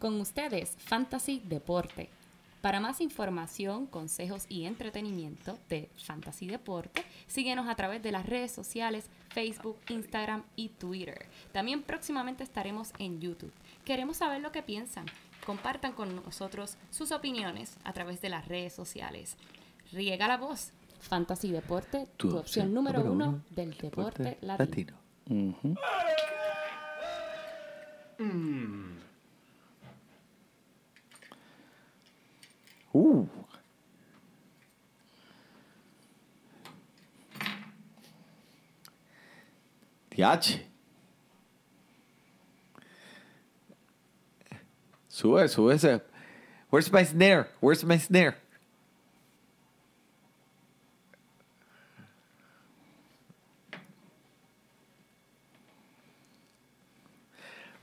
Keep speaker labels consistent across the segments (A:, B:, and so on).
A: Con ustedes, Fantasy Deporte. Para más información, consejos y entretenimiento de Fantasy Deporte, síguenos a través de las redes sociales Facebook, Instagram y Twitter. También próximamente estaremos en YouTube. Queremos saber lo que piensan. Compartan con nosotros sus opiniones a través de las redes sociales. Riega la voz. Fantasy Deporte, tu, opción número uno del deporte, latino.
B: Uh. Diache. Sube, sube ese. Where's my snare? Where's my snare?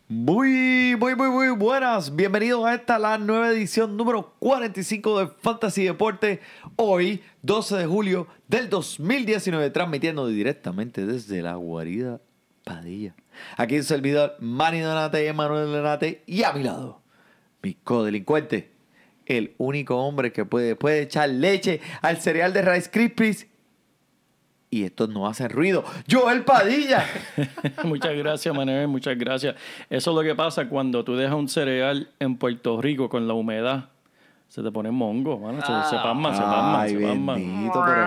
B: Muy, muy, muy, muy buenas. Bienvenidos a esta, la nueva edición número 45 de Fantasy Deporte. Hoy, 12 de julio del 2019, transmitiendo directamente desde la guarida Padilla. Aquí el servidor Manny Donate Emanuel Donate. Y a mi lado, mi codelincuente, el único hombre que puede, puede echar leche al cereal de Rice Krispies y estos no hacen ruido. Joel Padilla.
C: muchas gracias, Manuel, muchas gracias. Eso es lo que pasa cuando tú dejas un cereal en Puerto Rico con la humedad. Se te pone mongo, mano. Se, se pasma, se pasma,
B: Ay,
C: se pasma.
B: bendito, pero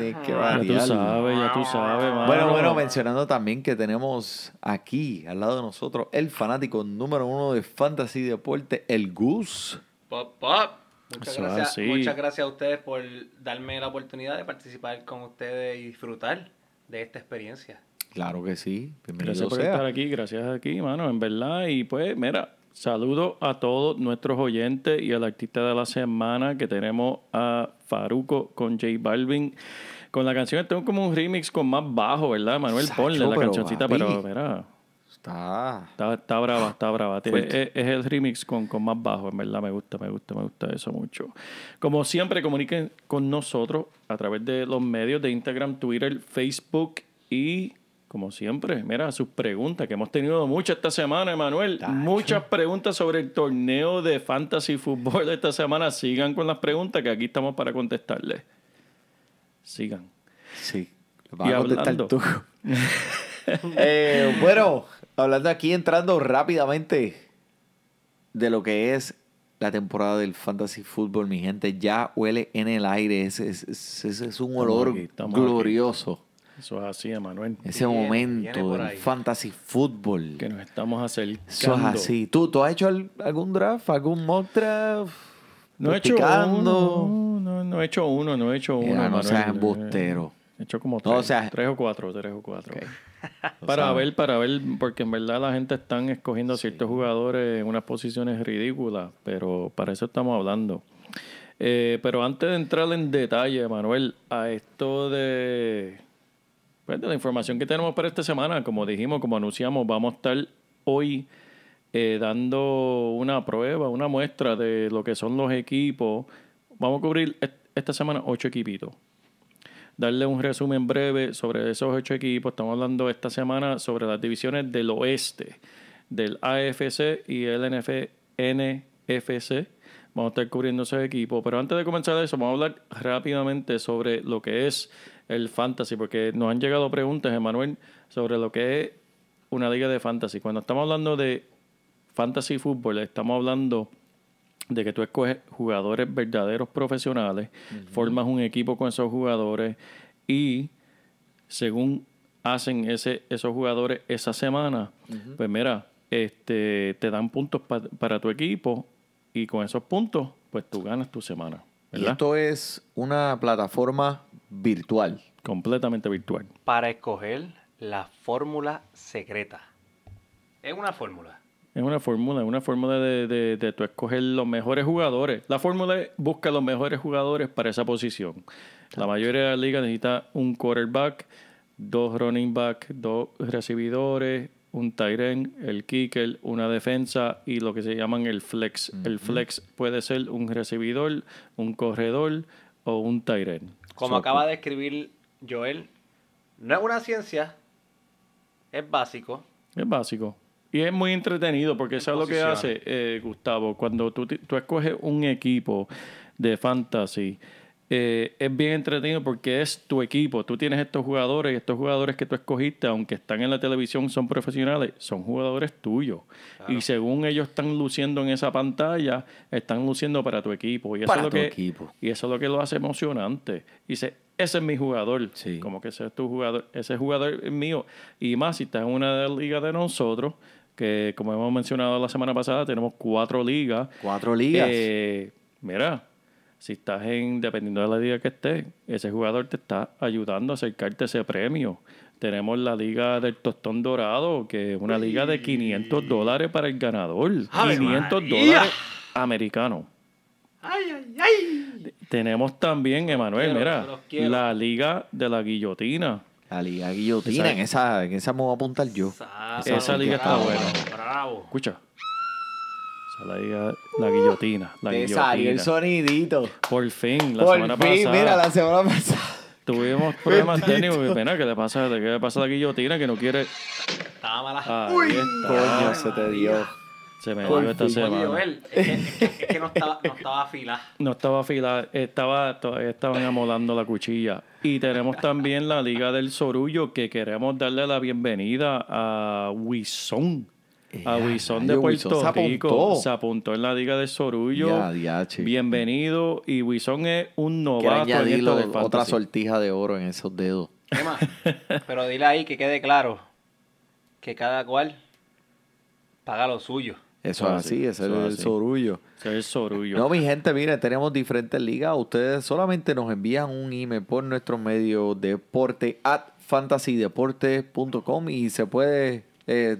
B: que
C: Ya tú
B: variar.
C: sabes, ya tú sabes, mano.
B: Bueno, bueno, mencionando también que tenemos aquí al lado de nosotros el fanático número uno de Fantasy Deporte, el Gus.
D: Pop, pop. Muchas
C: Eso
D: gracias,
C: así.
D: muchas gracias a ustedes por darme la oportunidad de participar con ustedes y disfrutar de esta experiencia.
B: Claro que sí. Bienvenido
C: Gracias por
B: sea.
C: estar aquí, gracias aquí, mano, en verdad. Y pues, mira, saludo a todos nuestros oyentes y al artista de la semana que tenemos a Faruco con J Balvin. Con la canción tengo como un remix con más bajo, ¿verdad, Manuel?
B: Sacho,
C: Ponle la cancioncita,
B: papi.
C: pero mira,
B: Está.
C: está, está brava, está brava. Es, el remix con, con más bajo, en verdad, me gusta, me gusta, me gusta eso mucho. Como siempre, comuniquen con nosotros a través de los medios de Instagram, Twitter, Facebook y, como siempre, mira, sus preguntas, que hemos tenido muchas esta semana, Emanuel. Muchas preguntas sobre el torneo de Fantasy Fútbol de esta semana. Sigan con las preguntas, que aquí estamos para contestarles. Sigan.
B: Sí.
C: Y
B: Vas a contestar
C: hablando.
B: tú. Eh, bueno, hablando aquí, entrando rápidamente de lo que es la temporada del Fantasy Football, mi gente, ya huele en el aire. Ese, es un
C: Estamos
B: olor
C: aquí, estamos
B: glorioso.
C: Eso es así, Emanuel.
B: Ese
D: Viene,
B: momento del. Fantasy Football.
C: Que nos estamos acercando.
B: Eso es así. ¿Tú, ¿Tú has hecho al- algún draft? ¿Algún mock draft?
C: No he hecho uno. No, no he hecho uno, no he hecho uno.
B: Mira, no
C: Manuel.
B: seas embustero.
C: He hecho como
B: No,
C: tres,
B: o sea-
C: tres o cuatro, tres o cuatro. Para
B: sabes.
C: ver, para ver, porque en verdad la gente están escogiendo a ciertos jugadores en unas posiciones ridículas, pero para eso estamos hablando. Eh, pero antes de entrar en detalle, Manuel, a esto de, pues, de la información que tenemos para esta semana, como dijimos, como anunciamos, vamos a estar hoy eh, dando una prueba, una muestra de lo que son los equipos. Vamos a cubrir est- esta semana ocho equipitos darle un resumen breve sobre esos ocho equipos. Estamos hablando esta semana sobre las divisiones del oeste, del AFC y el NF NFC. Vamos a estar cubriendo esos equipos. Pero antes de comenzar eso, vamos a hablar rápidamente sobre lo que es el fantasy, porque nos han llegado preguntas, Emanuel, sobre lo que es una liga de fantasy. Cuando estamos hablando de fantasy fútbol, estamos hablando de que tú escoges jugadores verdaderos profesionales, formas un equipo con esos jugadores y según hacen ese, esos jugadores esa semana, pues mira, este, te dan puntos pa- para tu equipo y con esos puntos, pues tú ganas tu semana,
B: esto es una plataforma virtual.
C: Completamente virtual.
D: Para escoger la fórmula secreta. Es una fórmula.
C: Es una fórmula, es una fórmula de, de, de tú escoger los mejores jugadores. La fórmula es busca los mejores jugadores para esa posición. La mayoría de las ligas necesita un quarterback, dos running back, dos recibidores, un tight end, el kicker, una defensa y lo que se llaman el flex. El flex puede ser un recibidor, un corredor o un tight end.
D: Como
C: So,
D: acaba de escribir Joel, no es una ciencia, es básico,
C: Es básico. Y es muy entretenido porque eso es lo que hace, eh, Gustavo, cuando tú, tú escoges un equipo de fantasy, eh, es bien entretenido porque es tu equipo. Tú tienes estos jugadores y estos jugadores que tú escogiste, aunque están en la televisión, son profesionales, son jugadores tuyos. Y según ellos están luciendo en esa pantalla, están luciendo para tu equipo. Y eso,
B: Para
C: es lo
B: tu
C: que,
B: equipo.
C: y eso es lo que lo hace emocionante. Dice, ese es mi jugador.
B: Sí.
C: Como que ese es tu jugador, ese jugador es mío. Y más si estás en una de las ligas de nosotros, que como hemos mencionado la semana pasada, tenemos cuatro ligas.
B: Cuatro ligas.
C: Eh, mira, si estás en, dependiendo de la liga que estés, ese jugador te está ayudando a acercarte a ese premio. Tenemos la liga del tostón dorado, que es una liga de 500 dólares para el ganador.
D: ¡Ave
C: 500
D: María!
C: dólares americanos.
D: ¡Ay, ay, ay!
C: Tenemos también, Emanuel, mira, la liga de la guillotina.
B: La liga guillotina, en esa, en esa me voy a apuntar yo.
C: Esa liga está
D: bravo,
C: buena.
D: Bravo.
C: Escucha. Esa liga, la guillotina. La
B: Te salió el
C: guillotina.
B: sonidito.
C: Por fin, la
B: Por
C: semana
B: fin,
C: pasada.
B: mira, la semana pasada.
C: Tuvimos problemas técnicos. Qué pena, ¿qué le pasa? ¿Qué le pasa a la guillotina que no quiere?
D: Estaba mala.
C: Ahí está.
B: Coño, se te dio.
C: Se me
B: Por
C: dio esta semana.
D: Joel, es que, es que- es que no estaba, no estaba afilada.
C: No estaba afilada, estaba, todavía estaban amolando la cuchilla. Y tenemos también la Liga del Sorullo, que queremos darle la bienvenida a Wison. A
B: Eh,
C: Wison de
B: rayo,
C: Puerto
B: Wison se
C: Rico.
B: apuntó.
C: Se apuntó en la Liga del Sorullo.
B: Ya.
C: Bienvenido. Y Wison es un
B: Quiero
C: novato en esto de
B: otra
C: fantasy.
B: sortija de oro en esos dedos.
D: Emma, pero dile ahí que quede claro que cada cual paga lo suyo.
B: Eso es
C: así,
B: ese es el sorullo.
C: Ese es el Sorullo.
B: No, mi gente, mire, tenemos diferentes ligas. Ustedes solamente nos envían un email por nuestro medio deporte at fantasydeporte.com y se puede eh,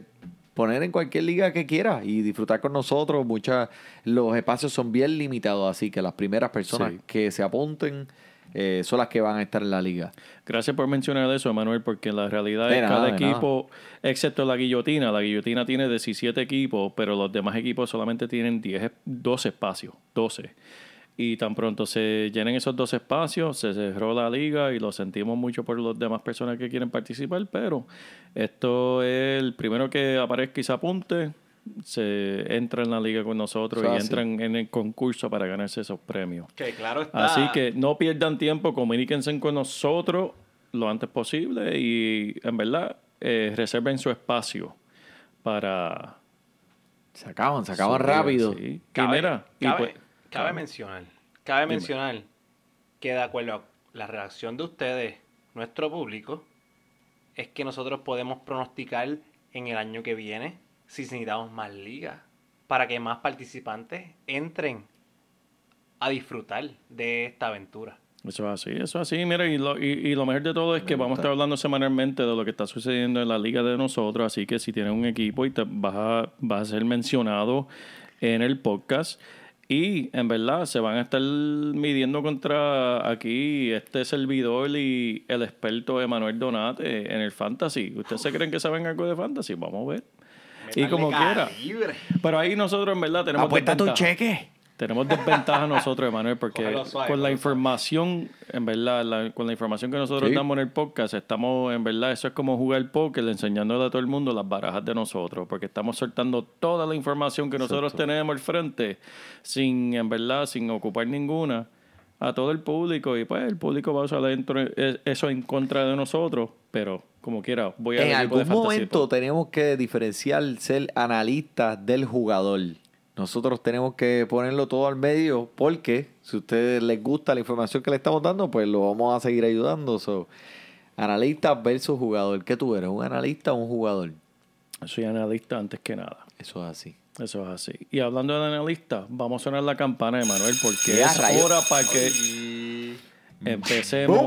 B: poner en cualquier liga que quiera y disfrutar con nosotros. Muchas, los espacios son bien limitados, así que las primeras personas
C: Sí.
B: que se apunten eh, son las que van a estar en la liga.
C: Gracias por mencionar eso, Emanuel, porque la realidad
B: De
C: es
B: nada,
C: cada
B: nada.
C: equipo, excepto la guillotina, la guillotina tiene 17 equipos, pero los demás equipos solamente tienen 10, 12 espacios, 12. Y tan pronto se llenen esos dos espacios, se cerró la liga y lo sentimos mucho por las demás personas que quieren participar, pero esto es el primero que aparezca y se apunte, se entra en la liga con nosotros y entran en el concurso para ganarse esos premios.
D: Que claro está.
C: Así que no pierdan tiempo, comuníquense con nosotros lo antes posible y en verdad eh, reserven su espacio para...
B: Se acaban, se acaban rápido.
C: sí.
D: Cabe,
C: mira, y
D: cabe,
C: pues-
D: cabe mencionar, cabe
C: Dime.
D: mencionar que de acuerdo a la reacción de ustedes, nuestro público, es que nosotros podemos pronosticar en el año que viene si necesitamos más ligas para que más participantes entren a disfrutar de esta aventura.
C: Eso es así, eso es así. Mira, y lo, y, y lo mejor de todo es que vamos a estar hablando semanalmente de lo que está sucediendo en la liga de nosotros. Así que si tienes un equipo y te vas a, vas a ser mencionado en el podcast. Y en verdad se van a estar midiendo contra aquí este servidor y el experto Emanuel Donate en el fantasy. ¿Ustedes se creen que saben algo de fantasy? Vamos a ver. Y como quiera. Pero ahí nosotros en verdad tenemos
B: Apuesta tu cheque.
C: Tenemos desventaja nosotros, Emanuel, porque
D: suave,
C: con la información, en verdad, la- con la información que nosotros
B: Sí.
C: damos en el podcast, estamos, en verdad, eso es como jugar póker, enseñándole a todo el mundo las barajas de nosotros, porque estamos soltando toda la información que nosotros tenemos al frente, sin, en verdad, sin ocupar ninguna, a todo el público, y pues el público va a usar dentro, eh, eso en contra de nosotros, pero como quiera, voy a
B: En algún momento tenemos que diferenciar ser analistas del jugador. Nosotros tenemos que ponerlo todo al medio porque si a ustedes les gusta la información que le estamos dando, pues lo vamos a seguir ayudando. So, analista versus jugador. ¿Qué tú eres? ¿Un analista o un jugador?
C: Soy analista antes que nada.
B: Eso es así.
C: Eso es así. Y hablando de analista, vamos a sonar la campana de Manuel porque es
B: rayos.
C: hora para que empecemos.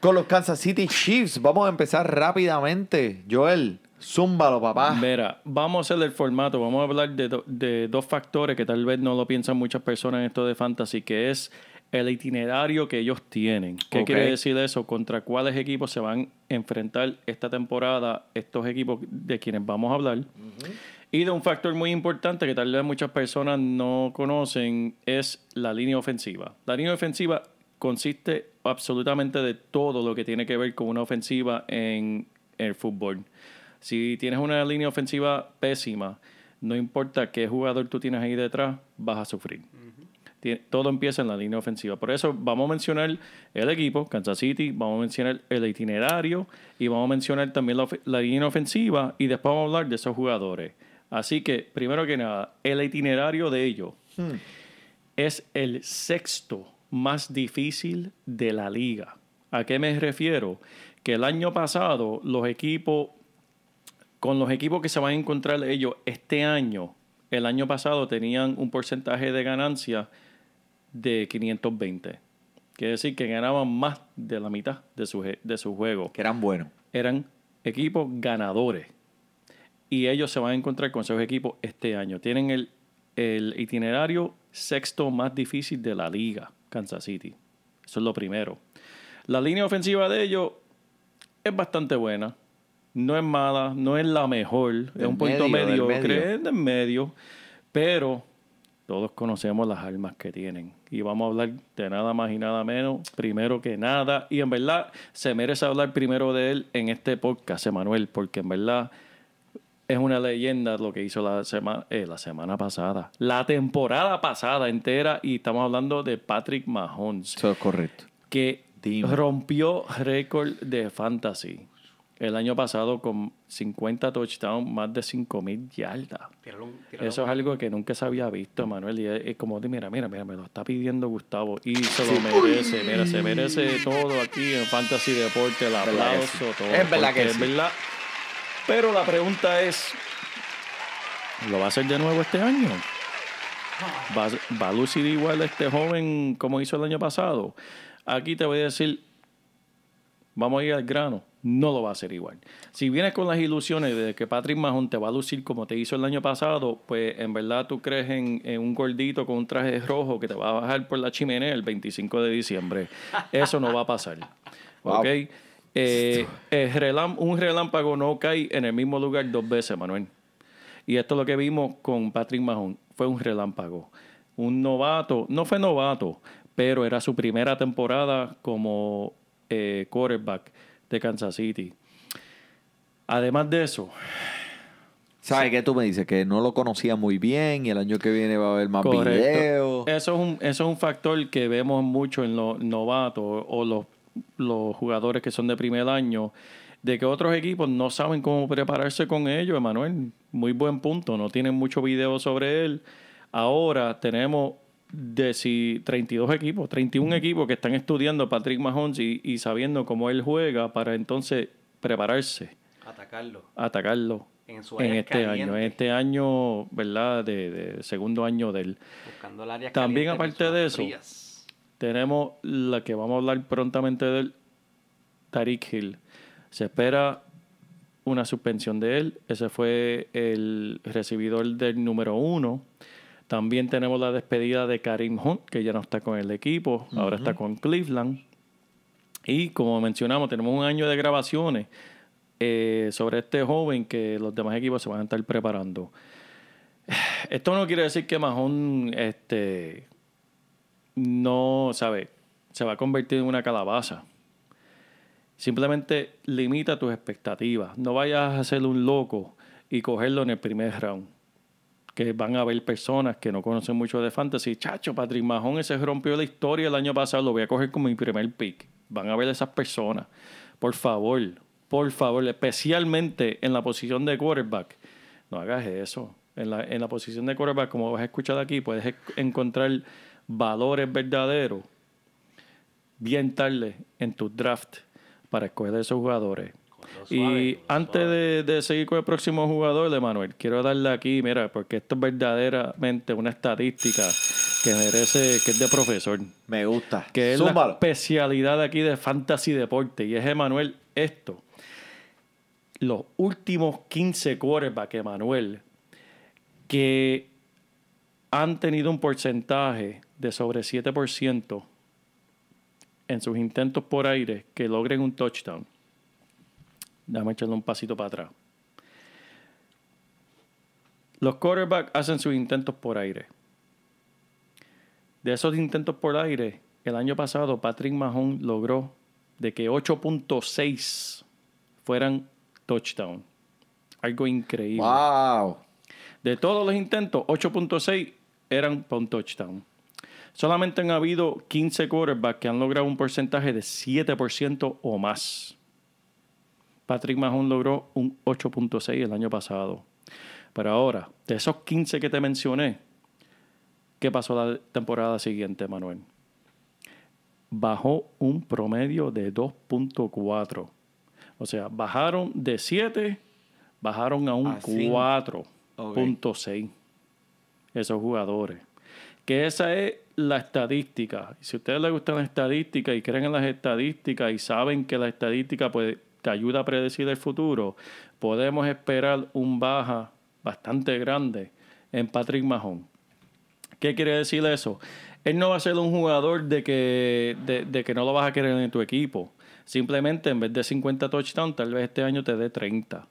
B: Con los Kansas City Chiefs. Vamos a empezar rápidamente. Joel, zúmbalo, papá.
C: Mira, vamos a hacer el formato. Vamos a hablar de, do- de dos factores que tal vez no lo piensan muchas personas en esto de fantasy, que es el itinerario que ellos tienen. ¿Qué quiere decir eso? Contra cuáles equipos se van a enfrentar esta temporada estos equipos de quienes vamos a hablar. Y de un factor muy importante que tal vez muchas personas no conocen es la línea ofensiva. La línea ofensiva consiste absolutamente de todo lo que tiene que ver con una ofensiva en el fútbol. Si tienes una línea ofensiva pésima, no importa qué jugador tú tienes ahí detrás, vas a sufrir. Todo empieza en la línea ofensiva. Por eso vamos a mencionar el equipo, Kansas City, vamos a mencionar el itinerario y vamos a mencionar también la, la línea ofensiva y después vamos a hablar de esos jugadores. Así que, primero que nada, el itinerario de ellos es el sexto más difícil de la liga. ¿A qué me refiero? Que el año pasado los equipos, con los equipos que se van a encontrar ellos este año, el año pasado tenían un porcentaje de ganancia de 520. Quiere decir que ganaban más de la mitad de su, de su juego
B: Que eran buenos.
C: eran equipos ganadores. Y ellos se van a encontrar con esos equipos este año. Tienen el, el itinerario sexto más difícil de la liga, Kansas City. Eso es lo primero. La línea ofensiva de ellos es bastante buena. No es mala, no es la mejor. es un poquito
B: medio,
C: mediocre,
B: medio.
C: del medio. Pero todos conocemos las armas que tienen. Y vamos a hablar de nada más y nada menos, primero que nada. Y en verdad, se merece hablar primero de él en este podcast, Emanuel, porque en verdad es una leyenda lo que hizo la, sema- eh, la semana pasada. La temporada pasada entera. Y estamos hablando de Patrick Mahomes,
B: Eso es correcto.
C: que
B: Dime.
C: rompió récord de fantasy. El año pasado con 50 touchdowns, más de 5.000 yardas.
D: Tíralo
C: Eso es algo que nunca se había visto, Manuel. Y es, es como, de, mira, mira, mira, me lo está pidiendo Gustavo. Y se lo merece, mira, se merece todo aquí en Fantasy Deporte, el
B: verdad que
C: aplauso, todo.
B: Es verdad que
C: es
B: sí.
C: Pero la pregunta es, ¿lo va a hacer de nuevo este año? ¿Va, va a lucir igual este joven como hizo el año pasado? Aquí te voy a decir, vamos a ir al grano, no lo va a hacer igual. Si vienes con las ilusiones de que Patrick Mahon te va a lucir como te hizo el año pasado, pues en verdad tú crees en, en un gordito con un traje rojo que te va a bajar por la chimenea el 25 de diciembre. Eso no va a pasar.
B: Wow.
C: ¿Ok? Eh, el relám- un relámpago no cae en el mismo lugar dos veces, Manuel. Y esto es lo que vimos con Patrick Mahon. Fue un relámpago. Un novato, no fue novato, pero era su primera temporada como eh, quarterback de Kansas City. Además de eso,
B: ¿Sabes qué tú me dices? Que no lo conocía muy bien y el año que viene va a haber más
C: correcto.
B: videos.
C: Eso es, un, eso es un factor que vemos mucho en los novatos o los, los jugadores que son de primer año, de que otros equipos no saben cómo prepararse con ellos, Emanuel. Muy buen punto, no tienen mucho video sobre él. Ahora tenemos de si 32 equipos, 31 equipos que están estudiando a Patrick Mahomes y, y sabiendo cómo él juega para entonces prepararse,
D: Atacarlo.
C: atacarlo
D: En su
C: en este año, en este año, ¿verdad? De, de segundo año del,
D: Buscando el área
C: También, aparte de eso,
D: frías.
C: Tenemos la que vamos a hablar prontamente del Tariq Hill. Se espera una suspensión de él. Ese fue el recibidor del número uno. También tenemos la despedida de Karim Hunt, que ya no está con el equipo, ahora está con Cleveland. Y como mencionamos, tenemos un año de grabaciones eh, sobre este joven que los demás equipos se van a estar preparando. Esto no quiere decir que Mahón este, no, sabe, se va a convertir en una calabaza. Simplemente limita tus expectativas. No vayas a ser un loco y cogerlo en el primer round. Que van a haber personas que no conocen mucho de fantasy. Chacho, Patrick Mahón ese rompió la historia el año pasado. Lo voy a coger como mi primer pick. Van a ver esas personas. Por favor, por favor, especialmente en la posición de quarterback. No hagas eso. En la, en la posición de quarterback, como vas a escuchar aquí, puedes encontrar valores verdaderos bien tarde en tu draft para escoger esos jugadores.
D: Suave,
C: Y antes de, de seguir con el próximo jugador, Emanuel, quiero darle aquí, mira, porque esto es verdaderamente una estadística que merece, que es de profesor,
B: Me gusta.
C: que es la
B: Zúmbalo.
C: especialidad aquí de Fantasy Deporte, y es Emanuel esto. Los últimos 15 quarterbacks, Emanuel, que han tenido un porcentaje de sobre 7% en sus intentos por aire que logren un touchdown. Déjame echarle un pasito para atrás. Los quarterbacks hacen sus intentos por aire. De esos intentos por aire, el año pasado Patrick Mahomes logró de que 8.6 fueran touchdown. Algo increíble.
B: ¡Wow!
C: De todos los intentos, 8.6 eran para un touchdown. Solamente han habido 15 quarterbacks que han logrado un porcentaje de 7% o más. Patrick Mahomes logró un 8.6 el año pasado. Pero ahora, de esos 15 que te mencioné, ¿qué pasó la temporada siguiente, Manuel? Bajó un promedio de 2.4. O sea, bajaron de 7, bajaron a un
B: A cinco.
C: 4.6 esos jugadores. Que esa es la estadística. Si a ustedes les gustan las estadísticas y creen en las estadísticas y saben que la estadística pues, te ayuda a predecir el futuro, podemos esperar un baja bastante grande en Patrick Mahomes. ¿Qué quiere decir eso? Él no va a ser un jugador de que, de que no lo vas a querer en tu equipo. Simplemente en vez de 50 touchdowns, tal vez este año te dé 30.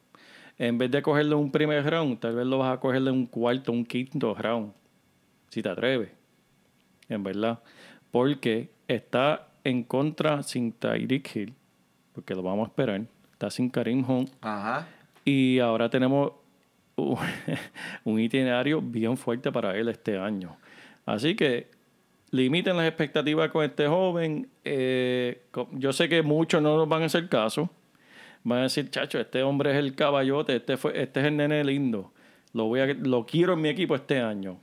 C: En vez de cogerle un primer round, tal vez lo vas a cogerle un cuarto, un quinto round. Si te atreves. En verdad. Porque está en contra sin Tyreek Hill. Porque lo vamos a esperar. Está sin Karim Hunt.
B: Ajá.
C: Y ahora tenemos un- itinerario bien fuerte para él este año. Así que limiten las expectativas con este joven. Eh, yo sé que muchos no nos van a hacer caso. Van a decir, chacho, este hombre es el caballote, este, fue, este es el nene lindo. Lo, voy a, lo quiero en mi equipo este año.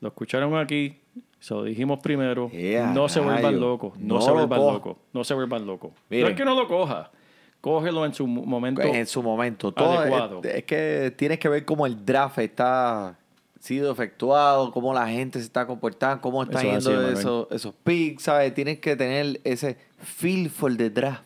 C: Lo escucharon aquí, se lo dijimos primero.
B: ¡Ea,
C: no se vuelvan locos, no,
B: No
C: se
B: lo
C: vuelvan
B: coja.
C: locos, no se vuelvan locos.
B: Miren.
C: No es que no lo coja, cógelo en su mo- momento.
B: en su momento. Todo
C: adecuado.
B: Es, es que tienes que ver cómo el draft está sido efectuado, cómo la gente se está comportando, cómo están
C: es
B: yendo
C: así,
B: esos, esos picks, ¿sabes? Tienes que tener ese feel for the draft.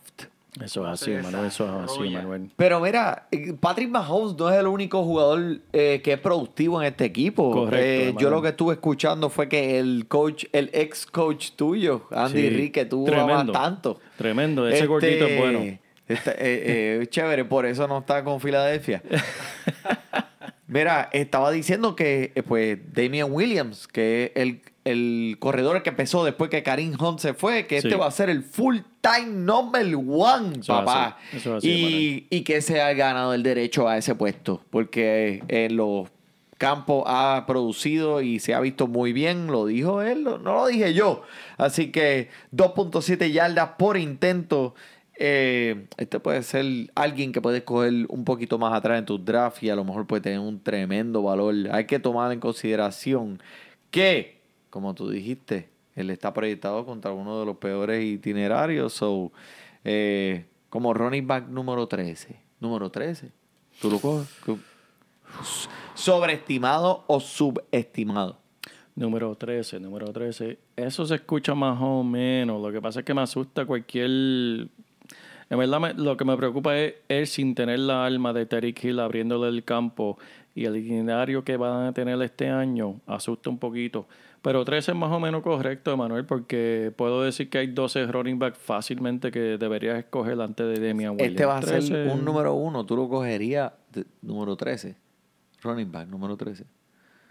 C: Eso es así, Manuel, eso es así. Manuel.
B: Pero mira, eh, Patrick Mahomes no es el único jugador eh, que es productivo en este equipo.
C: Correcto,
B: Eh, yo
C: Emanuel.
B: lo que estuve escuchando fue que el coach, el ex coach tuyo, Andy
C: Sí,
B: Rick, que tú
C: tremendo.
B: tanto.
C: Tremendo, ese
B: Este,
C: gordito es bueno.
B: eh, eh, chévere, por eso no está con Filadelfia. Mira, estaba diciendo que pues Damian Williams, que es el, el corredor que empezó después que Karim Hunt se fue, que este va a ser el full time number one,
C: Eso es
B: papá.
C: eso
B: y, y que se ha ganado el derecho a ese puesto, porque en los campos ha producido y se ha visto muy bien, lo dijo él, no lo dije yo. Así que 2.7 yardas por intento. Eh, este puede ser alguien que puedes coger un poquito más atrás en tu draft y a lo mejor puede tener un tremendo valor. Hay que tomar en consideración que, como tú dijiste, él está proyectado contra uno de los peores itinerarios. So, eh, como running back número 13. Número 13. ¿Tú lo coges? ¿Sobreestimado o subestimado?
C: Número 13, número 13. Eso se escucha más o menos. Lo que pasa es que me asusta cualquier... En verdad, me- lo que me preocupa es él sin tener la alma de Terry Hill abriéndole el campo y el itinerario que van a tener este año asusta un poquito. Pero 13 es más o menos correcto, Emanuel, porque puedo decir que hay 12 running back fácilmente que deberías escoger antes de Damian Williams.
B: Este va a ser
C: 13,
B: un número uno. Tú lo cogerías número 13. Running back, número 13.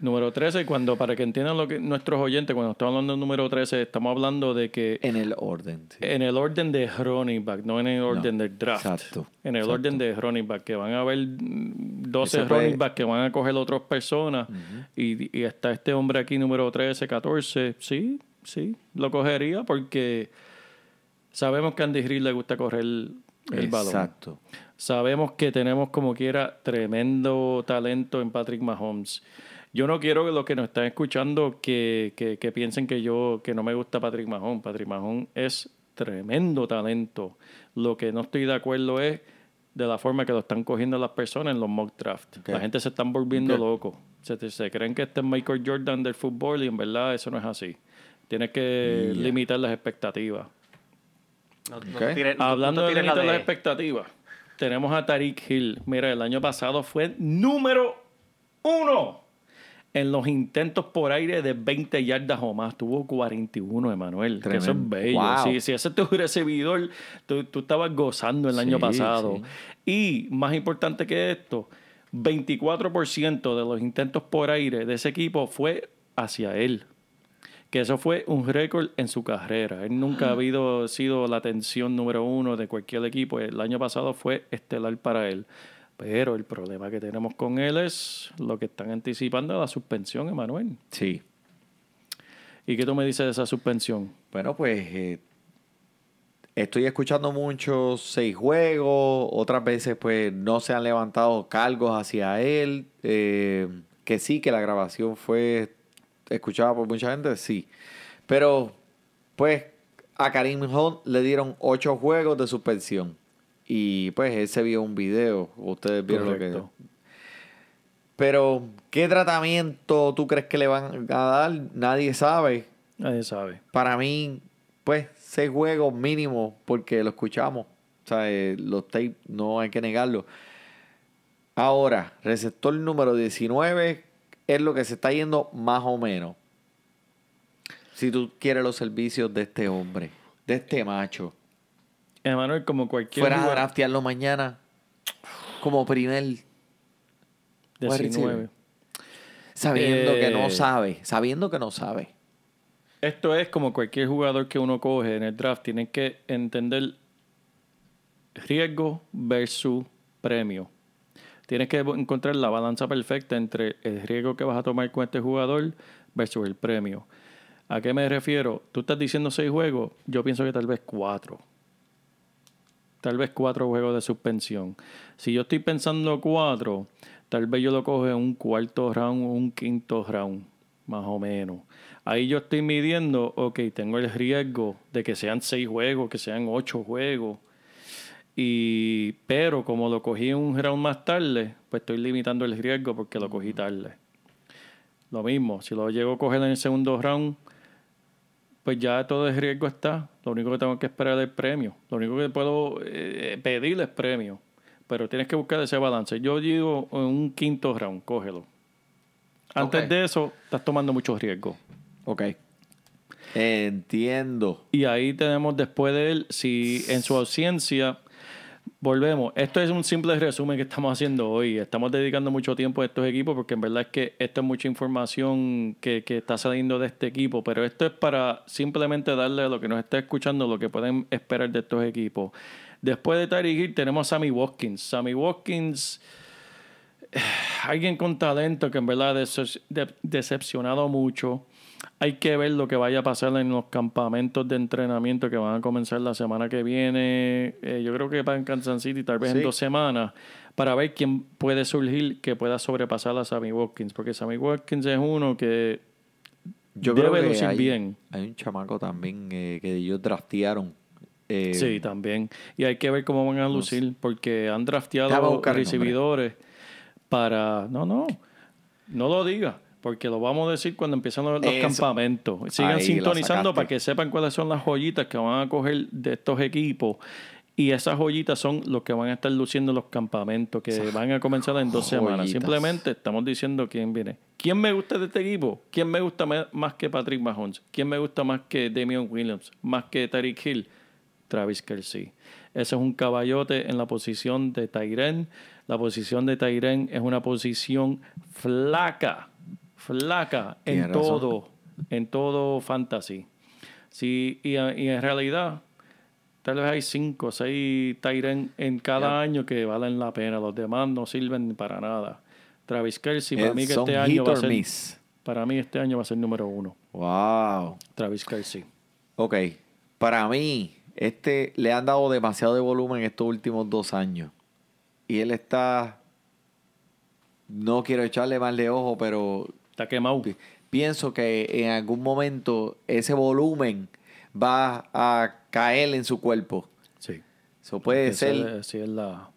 C: Número 13, cuando para que entiendan lo que nuestros oyentes, cuando estamos hablando del número 13, estamos hablando de que
B: En el orden. sí.
C: en el orden de running back, no en el orden del draft.
B: exacto,
C: En el
B: exacto.
C: orden de running back, que van a haber mm, 12
B: Ese puede-
C: running back que van a coger otras personas. y, y está este hombre aquí, número 13, 14. Sí, sí, lo cogería porque sabemos que a Andy Reid le gusta correr el, el balón.
B: Exacto.
C: Sabemos que tenemos como quiera tremendo talento en Patrick Mahomes. Yo no quiero que los que nos están escuchando que, que- que piensen que yo que no me gusta Patrick Mahomes. Patrick Mahomes es tremendo talento. Lo que no estoy de acuerdo es de la forma que lo están cogiendo las personas en los mock draft. La gente se están volviendo
B: Ok.
C: loco. Se, se creen que este es Michael Jordan del fútbol y en verdad eso no es así. Tienes que limitar las expectativas.
D: No, no
C: Hablando
D: no
C: de
D: la
C: limitar las expectativas, tenemos a Tariq Hill. Mira, el año pasado fue número uno en los intentos por aire de 20 yardas o más. Tuvo 41, Emanuel. Que eso es bello.
B: Wow.
C: Si, si ese es tu recibidor, tú, tú estabas gozando el año
B: Sí,
C: pasado. Y más importante que esto, 24% de los intentos por aire de ese equipo fue hacia él. Que eso fue un récord en su carrera. Él nunca ha habido sido la atención número uno de cualquier equipo. El año pasado fue estelar para él. Pero el problema que tenemos con él es lo que están anticipando la suspensión, Emanuel.
B: Sí.
C: ¿Y qué tú me dices de esa suspensión?
B: Bueno, pues eh, estoy escuchando muchos seis juegos, otras veces pues no se han levantado cargos hacia él, eh, que sí, que la grabación fue escuchada por mucha gente, sí. Pero pues a Karim Hunt le dieron ocho juegos de suspensión. Y pues él se vio un video, ustedes vieron lo que... Pero, ¿qué tratamiento tú crees que le van a dar? Nadie sabe.
C: Nadie sabe.
B: Para mí, pues, seis juegos mínimo, porque lo escuchamos. O sea, eh, los tapes no hay que negarlo. Ahora, receptor número 19 es lo que se está yendo más o menos. Si tú quieres los servicios de este hombre, de este macho.
C: Emanuel, como cualquier
B: Fuera a draftearlo mañana como primer, wide
C: 19.
B: receiver. sabiendo que no
C: Eh,
B: sabe, sabiendo que no sabe.
C: Esto es como cualquier jugador que uno coge en el draft. Tienes que entender riesgo versus premio. Tienes que encontrar la balanza perfecta entre el riesgo que vas a tomar con este jugador versus el premio. ¿A qué me refiero? Tú estás diciendo seis juegos, yo pienso que tal vez cuatro. Tal vez cuatro juegos de suspensión. Si yo estoy pensando cuatro, tal vez yo lo cojo en un cuarto round o un quinto round, más o menos. Ahí yo estoy midiendo, ok, tengo el riesgo de que sean seis juegos, que sean ocho juegos. Y, pero como lo cogí un round más tarde, pues estoy limitando el riesgo porque lo cogí tarde. Lo mismo, si lo llego a coger en el segundo round, pues ya todo el riesgo está. Lo único que tengo que esperar es el premio. Lo único que puedo eh, pedir es premio. Pero tienes que buscar ese balance. Yo digo en un quinto round, cógelo. Antes de eso, estás tomando muchos riesgos.
B: Ok. Entiendo.
C: Y ahí tenemos después de él, si en su ausencia, volvemos. Esto es un simple resumen que estamos haciendo hoy. Estamos dedicando mucho tiempo a estos equipos porque en verdad es que esto es mucha información que, que está saliendo de este equipo, pero esto es para simplemente darle a lo que nos está escuchando lo que pueden esperar de estos equipos. Después de Tyreek Hill tenemos a Sammy Watkins. Sammy Watkins alguien con talento que en verdad ha decep- de- decepcionado mucho. Hay que ver lo que vaya a pasar en los campamentos de entrenamiento que van a comenzar la semana que viene. Eh, yo creo que para en Kansas City, tal vez
B: Sí.
C: en dos semanas, para ver quién puede surgir que pueda sobrepasar a Sammy Watkins. Porque Sammy Watkins es uno que
B: Yo
C: debe
B: creo que
C: lucir
B: hay,
C: bien.
B: hay un chamaco también eh, que ellos draftearon. eh,
C: Sí, también. Y hay que ver cómo van a lucir, porque han drafteado recibidores para... No, no, no lo diga, porque lo vamos a decir cuando empiezan los,
B: Eso.
C: campamentos. Sigan
B: Ahí
C: sintonizando para que sepan cuáles son las joyitas que van a coger de estos equipos. Y esas joyitas son los que van a estar luciendo en los campamentos, que van a comenzar en dos semanas. Simplemente estamos diciendo quién viene. ¿Quién me gusta de este equipo? ¿Quién me gusta más que Patrick Mahomes? ¿Quién me gusta más que Damian Williams? ¿Más que Tariq Hill? Travis Kelsey. Ese es un caballote en la posición de Tyren. La posición de Tyren es una posición flaca, flaca en
B: razón.
C: todo, en todo fantasy. Sí, y, y en realidad, tal vez hay cinco o seis Tyren en cada año que valen la pena. Los demás no sirven para nada. Travis Kelsey, para
B: eh,
C: mí que este año va a ser,
B: miss.
C: para mí este año va a ser número uno.
B: Wow.
C: Travis Kelsey.
B: Ok. Para mí, este le han dado demasiado de volumen estos últimos dos años. Y él está. No quiero echarle mal de ojo, pero
C: Está quemado.
B: pi- pienso que en algún momento ese volumen va a caer en su cuerpo.
C: Sí.
B: Eso puede ser
C: es- sí es la...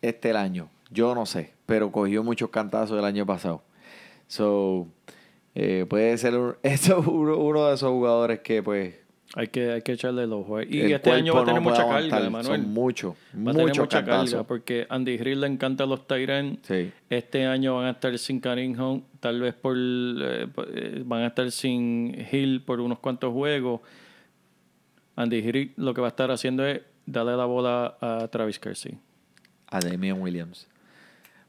B: este el año. Yo no sé, pero cogió muchos cantazos el año pasado. So, eh, puede ser un- eso es uno, uno de esos jugadores que, pues.
C: Hay que, hay que echarle el ojo. Y
B: el
C: este año va a tener
B: no
C: mucha carga, Manuel.
B: Son muchos,
C: Va a tener mucha carga porque Andy Grill le encanta los Tyrants.
B: Sí.
C: Este año van a estar sin Hunt, tal vez por, eh, eh, van a estar sin Hill por unos cuantos juegos. Andy Grill lo que va a estar haciendo es darle la bola a Travis Kelsey.
B: A Damian Williams.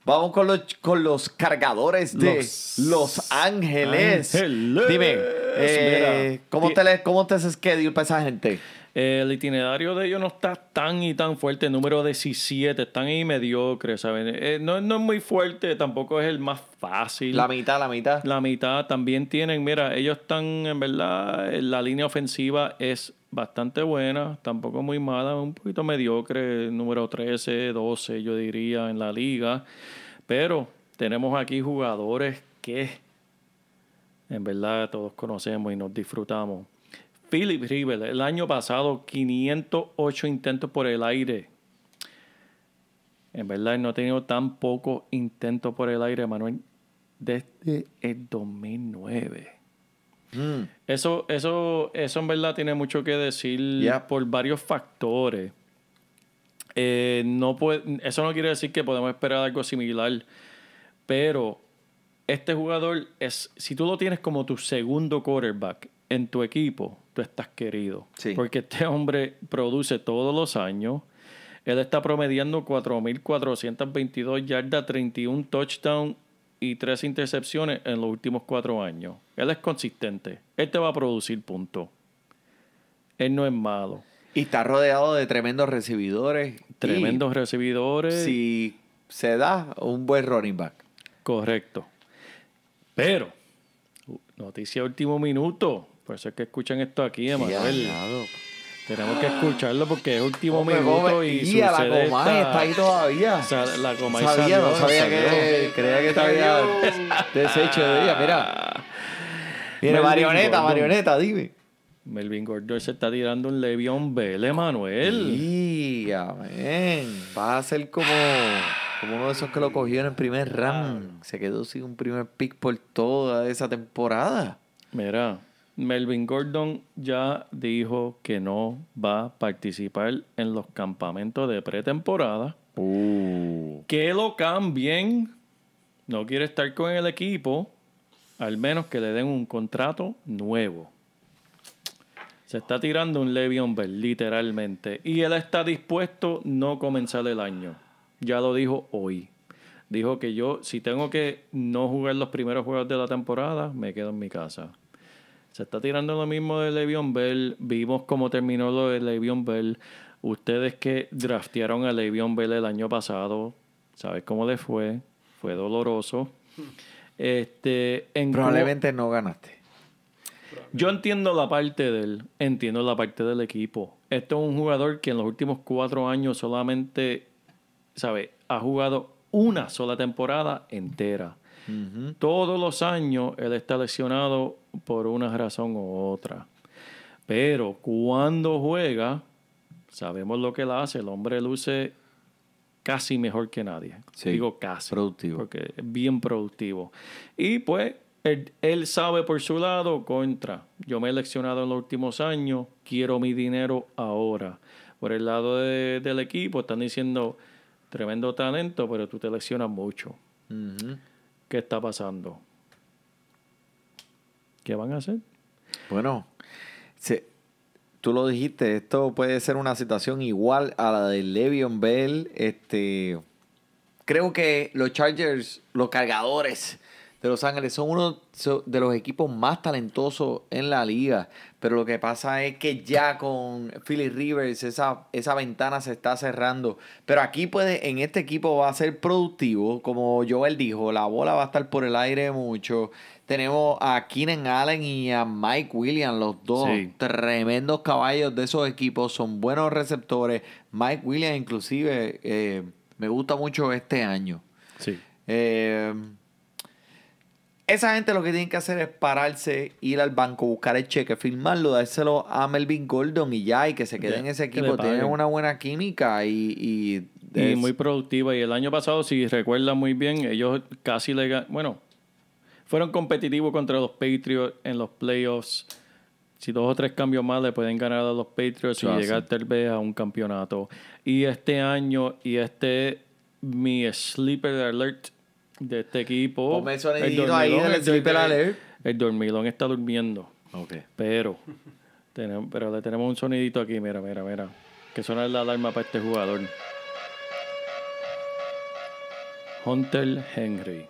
B: Vamos con los, con los cargadores de
C: Los
B: Los, Ángeles.
C: Ángeles.
B: Dime, eh,
C: Mira,
B: ¿cómo,
C: ti-
B: te le, ¿cómo te schedule para esa gente?
C: El itinerario de ellos no está tan y tan fuerte. Número 17, están ahí mediocres, ¿saben? Eh, no, no es muy fuerte, tampoco es el más fácil.
B: La mitad, la mitad.
C: La mitad también tienen, mira, ellos están, en verdad, la línea ofensiva es bastante buena, tampoco muy mala, un poquito mediocre, número 13, 12, yo diría, en la liga. Pero tenemos aquí jugadores que en verdad todos conocemos y nos disfrutamos. Philip River, el año pasado 508 intentos por el aire. En verdad no ha tenido tan pocos intentos por el aire, Manuel, desde el 2009.
B: Mm.
C: Eso, eso, eso en verdad tiene mucho que decir por varios factores. Eh, no puede, eso no quiere decir que podemos esperar algo similar, pero este jugador es, si tú lo tienes como tu segundo quarterback en tu equipo, tú estás querido. Porque este hombre produce todos los años. Él está promediando 4.422 yardas, 31 touchdowns y 3 intercepciones en los últimos 4 años. Él es consistente. Él te va a producir puntos. Él no es malo.
B: Y está rodeado de tremendos recibidores.
C: Tremendos recibidores.
B: Si se da un buen running back.
C: Correcto. Pero, noticia último minuto. Por eso es que escuchan esto aquí, Emanuel. Tenemos que escucharlo porque es último minuto y, y
B: la Comay está ahí todavía.
C: O sea, la Comay
B: sabía, no sabía que creía que estaba deshecho de ella. Mira. Mira, marioneta, marioneta, dime.
C: Melvin Gordon se está tirando un Levión Bell, Emanuel.
B: Sí, amén. Va a ser como, como uno de esos que lo cogió en el primer round. Se quedó sin un primer pick por toda esa temporada.
C: Mira, Melvin Gordon ya dijo que no va a participar en los campamentos de pretemporada.
B: Uh.
C: Que lo cambien. No quiere estar con el equipo. Al menos que le den un contrato nuevo. Se está tirando un Le'Veon Bell, literalmente. Y él está dispuesto no comenzar el año. Ya lo dijo hoy. Dijo que yo, si tengo que no jugar los primeros juegos de la temporada, me quedo en mi casa. Se está tirando lo mismo de Le'Veon Bell. Vimos cómo terminó lo de Le'Veon Bell. Ustedes que draftearon a Le'Veon Bell el año pasado, ¿sabes cómo le fue? Fue doloroso. Este,
B: Probablemente no ganaste.
C: Yo entiendo la parte del, entiendo la parte del equipo. Esto es un jugador que en los últimos cuatro años solamente, ¿sabes? Ha jugado una sola temporada entera. Todos los años él está lesionado por una razón u otra. Pero cuando juega, sabemos lo que él hace. El hombre luce casi mejor que nadie. Digo casi.
B: Productivo.
C: Porque es bien productivo. Y pues él, sabe por su lado contra. Yo me he leccionado en los últimos años. Quiero mi dinero ahora. Por el lado del equipo están diciendo tremendo talento, pero tú te leccionas mucho. ¿Qué está pasando? ¿Qué van a hacer?
B: Bueno, tú lo dijiste, esto puede ser una situación igual a la de Le'Veon Bell. Este, creo que los Chargers, los cargadores de Los Ángeles son uno de los equipos más talentosos en la liga. Pero lo que pasa es que ya con Philly Rivers esa, esa ventana se está cerrando. Pero aquí puede, en este equipo va a ser productivo. Como Joel dijo, la bola va a estar por el aire mucho. Tenemos a Keenan Allen y a Mike Williams, los dos tremendos caballos de esos equipos. Son buenos receptores. Mike Williams inclusive eh, me gusta mucho este año.
C: Sí.
B: Eh, esa gente lo que tiene que hacer es pararse, ir al banco, buscar el cheque, firmarlo, dárselo a Melvin Gordon y ya, y que se quede en ese equipo. Tienen una buena química y...
C: Y, muy productiva. Y el año pasado, si recuerdan muy bien, ellos casi le... Bueno, fueron competitivos contra los Patriots en los playoffs. Si dos o tres cambios más le pueden ganar a los Patriots y llegar tal vez a un campeonato. Y este año, y este mi sleeper alert de este equipo.
B: el ahí del
C: El dormilón está durmiendo.
B: Okay.
C: Pero, tenemos, pero le tenemos un sonidito aquí, mira, mira, mira. Que suena la alarma para este jugador. Hunter Henry.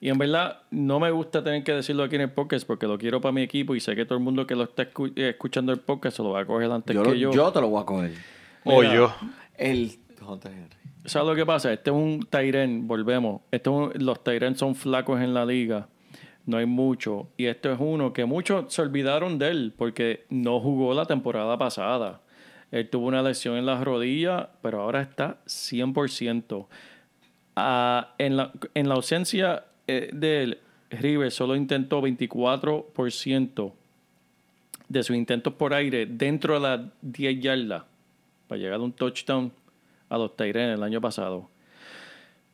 C: Y en verdad, no me gusta tener que decirlo aquí en el podcast porque lo quiero para mi equipo y sé que todo el mundo que lo está eh, escuchando el podcast se lo va a coger antes
B: Yo,
C: que
B: lo-
C: yo.
B: yo te lo voy a coger.
D: O yo.
B: El Hunter Henry.
C: ¿Sabes lo que pasa? Este es un Tyren, volvemos. Este es un- los Tyren son flacos en la liga. No hay mucho. Y este es uno que muchos se olvidaron de él porque no jugó la temporada pasada. Él tuvo una lesión en las rodillas, pero ahora está 100%. Ah, en, la, en la ausencia eh, de él, River solo intentó 24% de sus intentos por aire dentro de las 10 yardas para llegar a un touchdown a los Tyrenes el año pasado.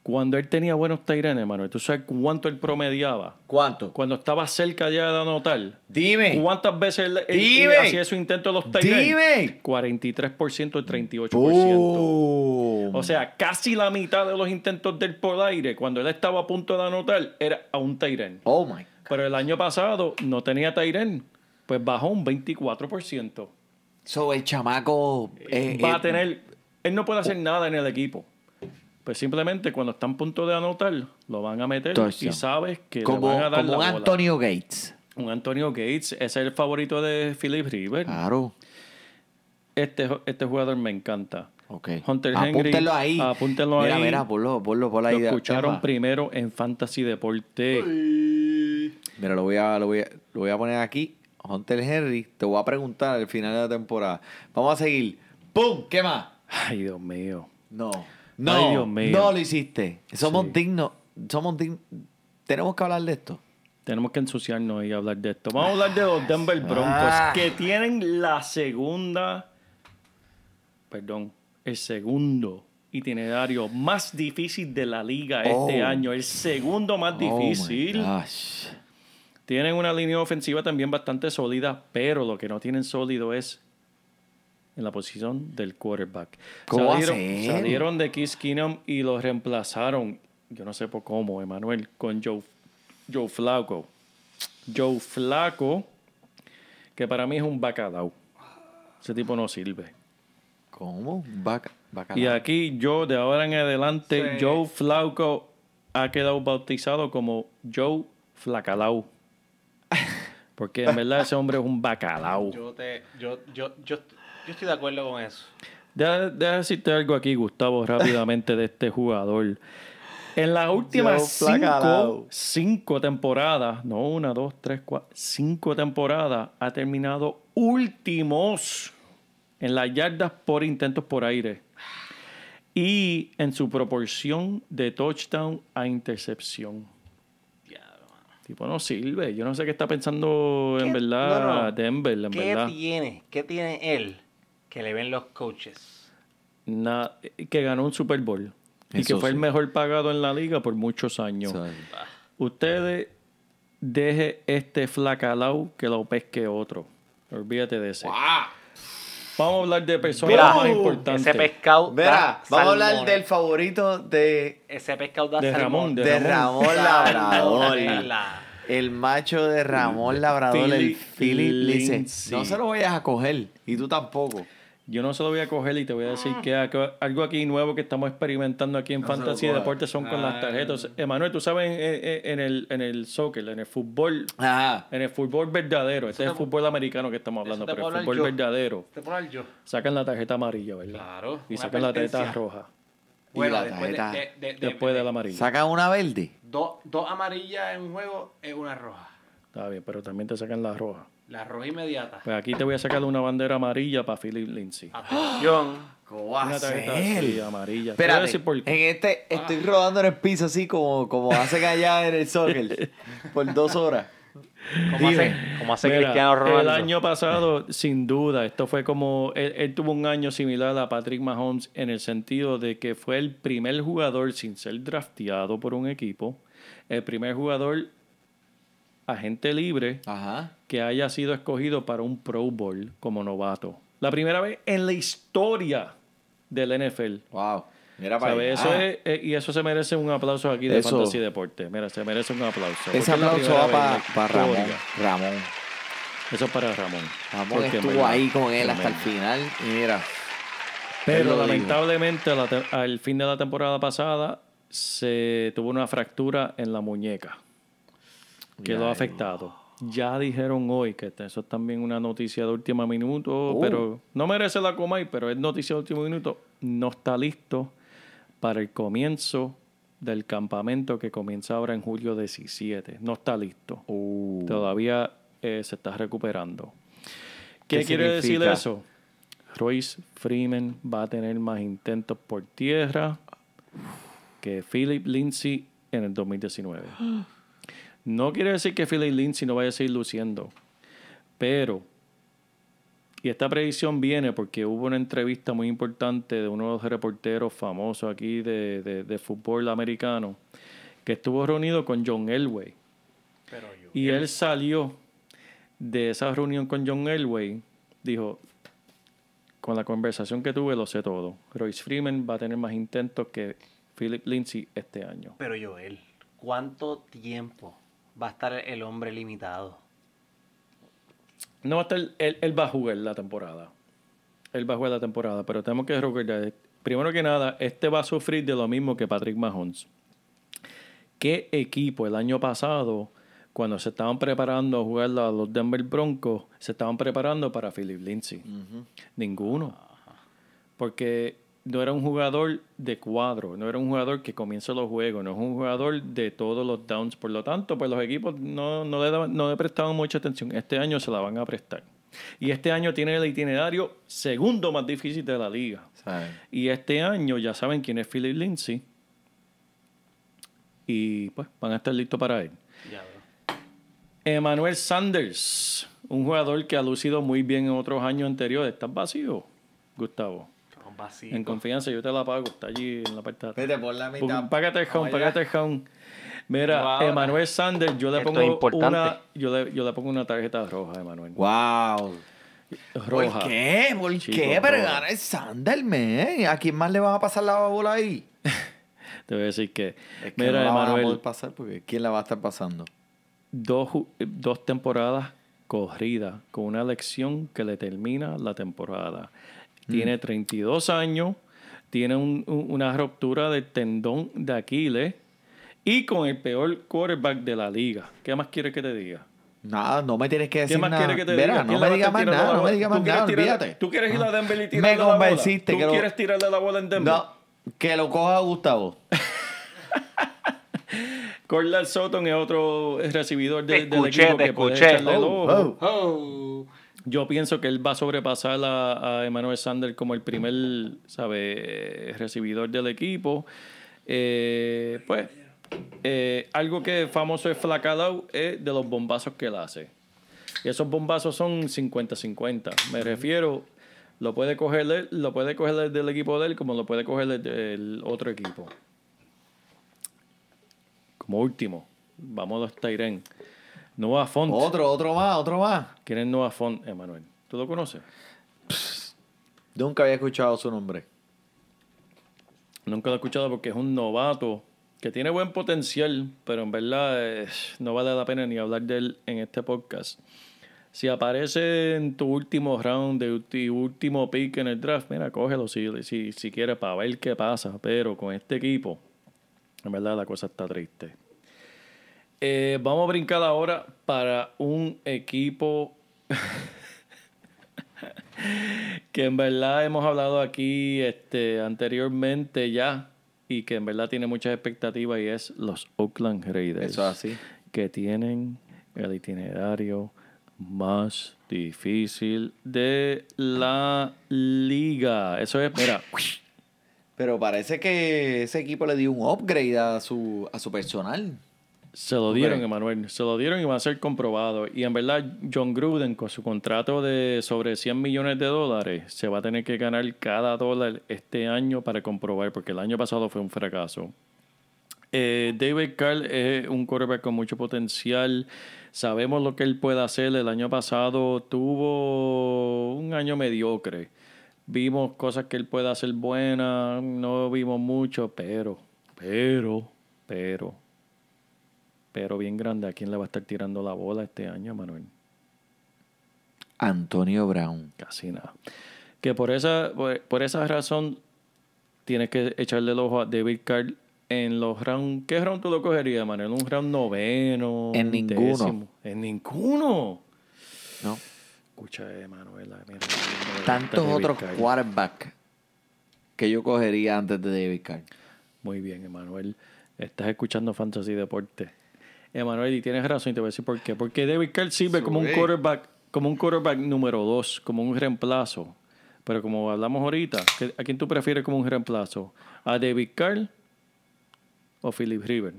C: Cuando él tenía buenos Tyrenes, Manuel, ¿tú sabes cuánto él promediaba?
B: ¿Cuánto?
C: Cuando estaba cerca ya de anotar.
B: Dime.
C: ¿Cuántas veces él, él- hacía su intento de los Tyrenes?
B: Dime.
C: 43% y 38%.
B: Boom.
C: O sea, casi la mitad de los intentos del por aire, cuando él estaba a punto de anotar, era a un Tyren.
B: Oh my.
C: Pero el año pasado no tenía Tyren, pues bajó un 24%.
B: So, el chamaco. eh,
C: Va
B: eh,
C: a tener. Él no puede hacer nada en el equipo. Pues simplemente cuando está a punto de anotar, lo van a meter
B: Touchdown.
C: y sabes que
B: Como,
C: le van a dar
B: como
C: la
B: un
C: bola.
B: Antonio Gates.
C: Un Antonio Gates, ese es el favorito de Philip River.
B: Claro.
C: Este, este jugador me encanta.
B: Ok.
C: Hunter Henry,
B: Apúntenlo ahí.
C: apúntenlo
B: mira,
C: ahí.
B: Mira, ponlo, ponlo por ahí.
C: Lo escucharon primero en Fantasy Deporte.
B: Mira, lo voy, a, lo, voy a, lo voy a poner aquí. Hunter Henry, te voy a preguntar al final de la temporada. Vamos a seguir. ¡Pum! ¿Qué más?
C: Ay, Dios mío.
B: No. No,
C: Ay, Dios mío.
B: no lo hiciste. Somos
C: Sí.
B: dignos. Somos dignos. Tenemos que hablar de esto.
C: Tenemos que ensuciarnos y hablar de esto. Vamos a hablar de los Denver Broncos,
B: Ah.
C: que tienen la segunda, perdón, el segundo itinerario más difícil de la liga este
B: Oh.
C: año. El segundo más difícil.
B: Oh my gosh.
C: Tienen una línea ofensiva también bastante sólida, pero lo que no tienen sólido es en la posición del quarterback.
B: ¿Cómo
C: salieron, salieron de Kiss Keenum y los reemplazaron, yo no sé por cómo, Emanuel, con Joe, Joe Flacco. Joe Flacco, que para mí es un bacalao. Ese tipo no sirve.
B: ¿Cómo? Baca, bacalao.
C: Y aquí yo, de ahora en adelante,
D: Sí.
C: Joe Flacco ha quedado bautizado como Joe Flacalao. Porque en verdad ese hombre es un bacalao.
D: Yo, te, yo, yo, yo, yo estoy de acuerdo con eso.
C: Deja, deja decirte algo aquí, Gustavo, rápidamente de este jugador. En las últimas cinco, cinco temporadas, no una, dos, tres, cuatro, cinco temporadas, ha terminado últimos en las yardas por intentos por aire y en su proporción de touchdown a intercepción. Tipo, no sirve. Yo no sé qué está pensando en
D: ¿Qué?
C: verdad
D: No, no.
C: Denver, en
D: ¿Qué
C: verdad.
D: tiene? ¿Qué tiene él que le ven los coaches?
C: Na- que ganó un Super Bowl y que fue
B: sí.
C: el mejor pagado en la liga por muchos años. Ustedes deje este flacalao que lo pesque otro. Olvídate de ese. Vamos a hablar de personas
D: Mira,
C: más importantes.
D: ese pescado.
B: Vamos a hablar del favorito de,
D: Ese pescado da
C: De Ramón, de
B: de Ramón Labrador. El macho de Ramón Labrador, el
C: Philip.
B: Lindsay. No se lo vayas a coger. Y tú tampoco.
C: Yo no se lo voy a coger y te voy a decir que ac- algo aquí nuevo que estamos experimentando aquí en
B: No
C: Fantasy y. Deportes son con las tarjetas. Emanuel, tú sabes en, el, en el soccer, en el fútbol,
B: Ajá.
C: en el fútbol verdadero, este es el fútbol americano que estamos hablando, pero el fútbol
D: yo.
C: verdadero,
D: Te puedo yo.
C: sacan la tarjeta amarilla, ¿verdad?
D: Claro.
C: Y sacan la tarjeta roja.
B: Y
D: Bueno,
B: la
D: después de,
B: tarjeta-
D: de- de- de-
C: Después de la amarilla.
B: Saca una verde.
D: Dos, dos amarillas en un juego es una roja.
C: Está bien, pero también te sacan la roja.
D: La roja inmediata.
C: Pues aquí te voy a sacar una bandera amarilla para Philip Lindsay.
D: Atención.
B: ¿Cómo va a ser?
C: sí, amarilla. Te voy a
B: Espérate,
C: decir por qué.
B: en este estoy rodando en el piso así como, como hacen allá en el soccer por dos horas.
D: ¿Cómo hace, cómo hace
C: Mira,
D: Cristiano Ronaldo?
C: El año pasado, sin duda, esto fue como. Él, él tuvo un año similar a Patrick Mahomes en el sentido de que fue el primer jugador sin ser drafteado por un equipo, el primer jugador agente libre
B: Ajá.
C: Que haya sido escogido para un Pro Bowl como novato. La primera vez en la historia del NFL.
B: Wow. Mira para allá.
C: Eso es, eh, y eso se merece un aplauso aquí de
B: Eso.
C: Fantasy Deporte. Mira, se merece un aplauso.
B: Ese
C: es la
B: aplauso va para
C: la
B: Ramón. Ramón.
C: Eso es para Ramón.
B: Ramón estuvo ahí con él hasta el final. Y mira.
C: Pero lamentablemente la al fin de la temporada pasada se tuvo una fractura en la muñeca. Quedó
B: Ya,
C: afectado. Ya dijeron hoy que eso es también una noticia de último minuto,
B: Oh.
C: pero no merece la Comay, pero es noticia de último minuto. No está listo para el comienzo del campamento que comienza ahora en julio 17. No está listo.
B: Uh,
C: Todavía eh, se está recuperando. ¿Qué,
B: ¿Qué
C: quiere decir eso? Royce Freeman va a tener más intentos por tierra que Philip Lindsay en el 2019. No quiere decir que Philip Lindsay no vaya a seguir luciendo, pero, y esta predicción viene porque hubo una entrevista muy importante de uno de los reporteros famosos aquí de, de- de fútbol americano, que estuvo reunido con John Elway.
D: Pero yo.
C: Y él salió de esa reunión con John Elway, dijo, con la conversación que tuve lo sé todo. Royce Freeman va a tener más intentos que Philip Lindsay este año.
D: Pero Joel, ¿cuánto tiempo va a estar el hombre limitado?
C: No va a estar, él, él va a jugar la temporada. Él va a jugar la temporada, pero tenemos que recordar, primero que nada, este va a sufrir de lo mismo que Patrick Mahomes. ¿Qué equipo el año pasado, cuando se estaban preparando a jugar a los Denver Broncos, se estaban preparando para Philip Lindsay? Ninguno. Porque no era un jugador de cuadro, no era un jugador que comienza los juegos, no es un jugador de todos los downs. Por lo tanto, pues los equipos no, no, le, daban- no le prestaban mucha atención. Este año se la van a prestar. Y este año tiene el itinerario segundo más difícil de la liga. Y este año ya saben quién es Philip Lindsay. Y pues van a estar listos para él.
D: Ya.
C: Emmanuel Sanders, un jugador que ha lucido muy bien en otros años anteriores. ¿Estás vacío, Gustavo? En confianza, yo te la pago. Está allí en la parte de atrás.
B: Vete por la mitad.
C: Págate el home, págate el home. Mira,
D: Wow.
C: Emanuel Sanders, yo le
D: Esto
C: pongo
D: es importante.
C: una, yo le, yo le pongo una tarjeta roja a Emanuel.
B: Wow.
C: Roja.
B: ¿Por qué? ¿Por
C: Chico,
B: qué? Pero gana el Sander, man. ¿A quién más le van a pasar la bola ahí?
C: Te voy a decir que,
B: Es que
C: mira,
B: no la van a pasar porque ¿quién la va a estar pasando?
C: dos, dos temporadas corridas con una lección que le termina la temporada.
B: Mm.
C: Tiene 32 años, tiene un- un- una ruptura del tendón de Aquiles y con el peor quarterback de la liga. ¿Qué más quieres que te diga?
B: Nada, no me tienes que decir
C: ¿Qué más
B: nada.
C: quieres que te diga?
B: no
C: ¿Quién
B: me
C: le va a
B: digas
C: estar
B: más nada, no me digas
C: ¿Tú
B: más nada, olvídate.
C: ¿Tú quieres ir a Denver y
B: Me
C: tirarle la bola?
B: convenciste
C: ¿Tú
B: que lo-
C: quieres tirarle la bola en Denver?
B: No, que lo coja Gustavo.
C: Corlal Sutton es otro recibidor
D: Te
C: de- del
D: escuché,
C: equipo
D: te
C: que puede
D: escuché.
C: echarle el
B: Oh,
C: ojo.
B: oh.
D: Oh.
C: Yo pienso que él va a sobrepasar a, a Emmanuel Sander como el primer, ¿sabe? recibidor del equipo. Eh, pues, eh, algo que famoso es Flacadao es de los bombazos que él hace. Y esos bombazos son 50-50. Me refiero, lo puede coger él, lo puede coger el del equipo de él como lo puede coger el del otro equipo. Como último, vamos a los Tyren. Noah Font.
B: Otro, otro más, otro más.
C: ¿Quién es Noah Font, Emanuel? ¿Tú lo conoces?
B: Nunca había escuchado su nombre.
C: Nunca lo he escuchado porque es un novato que tiene buen potencial, pero en verdad eh, no vale la pena ni hablar de él en este podcast. Si aparece en tu último round, de tu último pick en el draft, mira, cógelo si, si, si quieres para ver qué pasa. Pero con este equipo, en verdad la cosa está triste. Eh, vamos a brincar ahora para un equipo que en verdad hemos hablado aquí este, anteriormente ya y que en verdad tiene muchas expectativas y es los Oakland Raiders.
B: Eso es así.
C: Que tienen el itinerario más difícil de la liga. Eso es, mira,
B: Pero parece que ese equipo le dio un upgrade a su, a su personal.
C: Se lo dieron,
B: Ok.
C: Emanuel. Se lo dieron y va a ser comprobado. Y en verdad, John Gruden, con su contrato de sobre 100 millones de dólares, se va a tener que ganar cada dólar este año para comprobar, porque el año pasado fue un fracaso. Eh, David Carl es un quarterback con mucho potencial. Sabemos lo que él puede hacer. El año pasado tuvo un año mediocre. Vimos cosas que él puede hacer buenas. No vimos mucho, pero, pero, pero, pero bien grande. ¿A quién le va a estar tirando la bola este año, Manuel?
B: Antonio Brown.
C: Casi nada. Que por esa, por, por esa razón tienes que echarle el ojo a David Carr en los rounds. ¿Qué round tú lo cogerías, Manuel? ¿Un round noveno?
B: En ninguno.
C: décimo? En ninguno.
B: ¿no?
C: Escucha, eh, Manuel. mira, mira, mira,
B: Tantos otros quarterbacks que yo cogería antes de David Carr.
C: Muy bien, Emanuel. Estás escuchando Fantasy Deporte. Emanuel, y tienes razón, y te voy a decir por qué. Porque David Carr sirve como un quarterback, como un quarterback número dos, como un reemplazo. Pero como hablamos ahorita, ¿qué- ¿a quién tú prefieres como un reemplazo? ¿A David Carr o Philip River?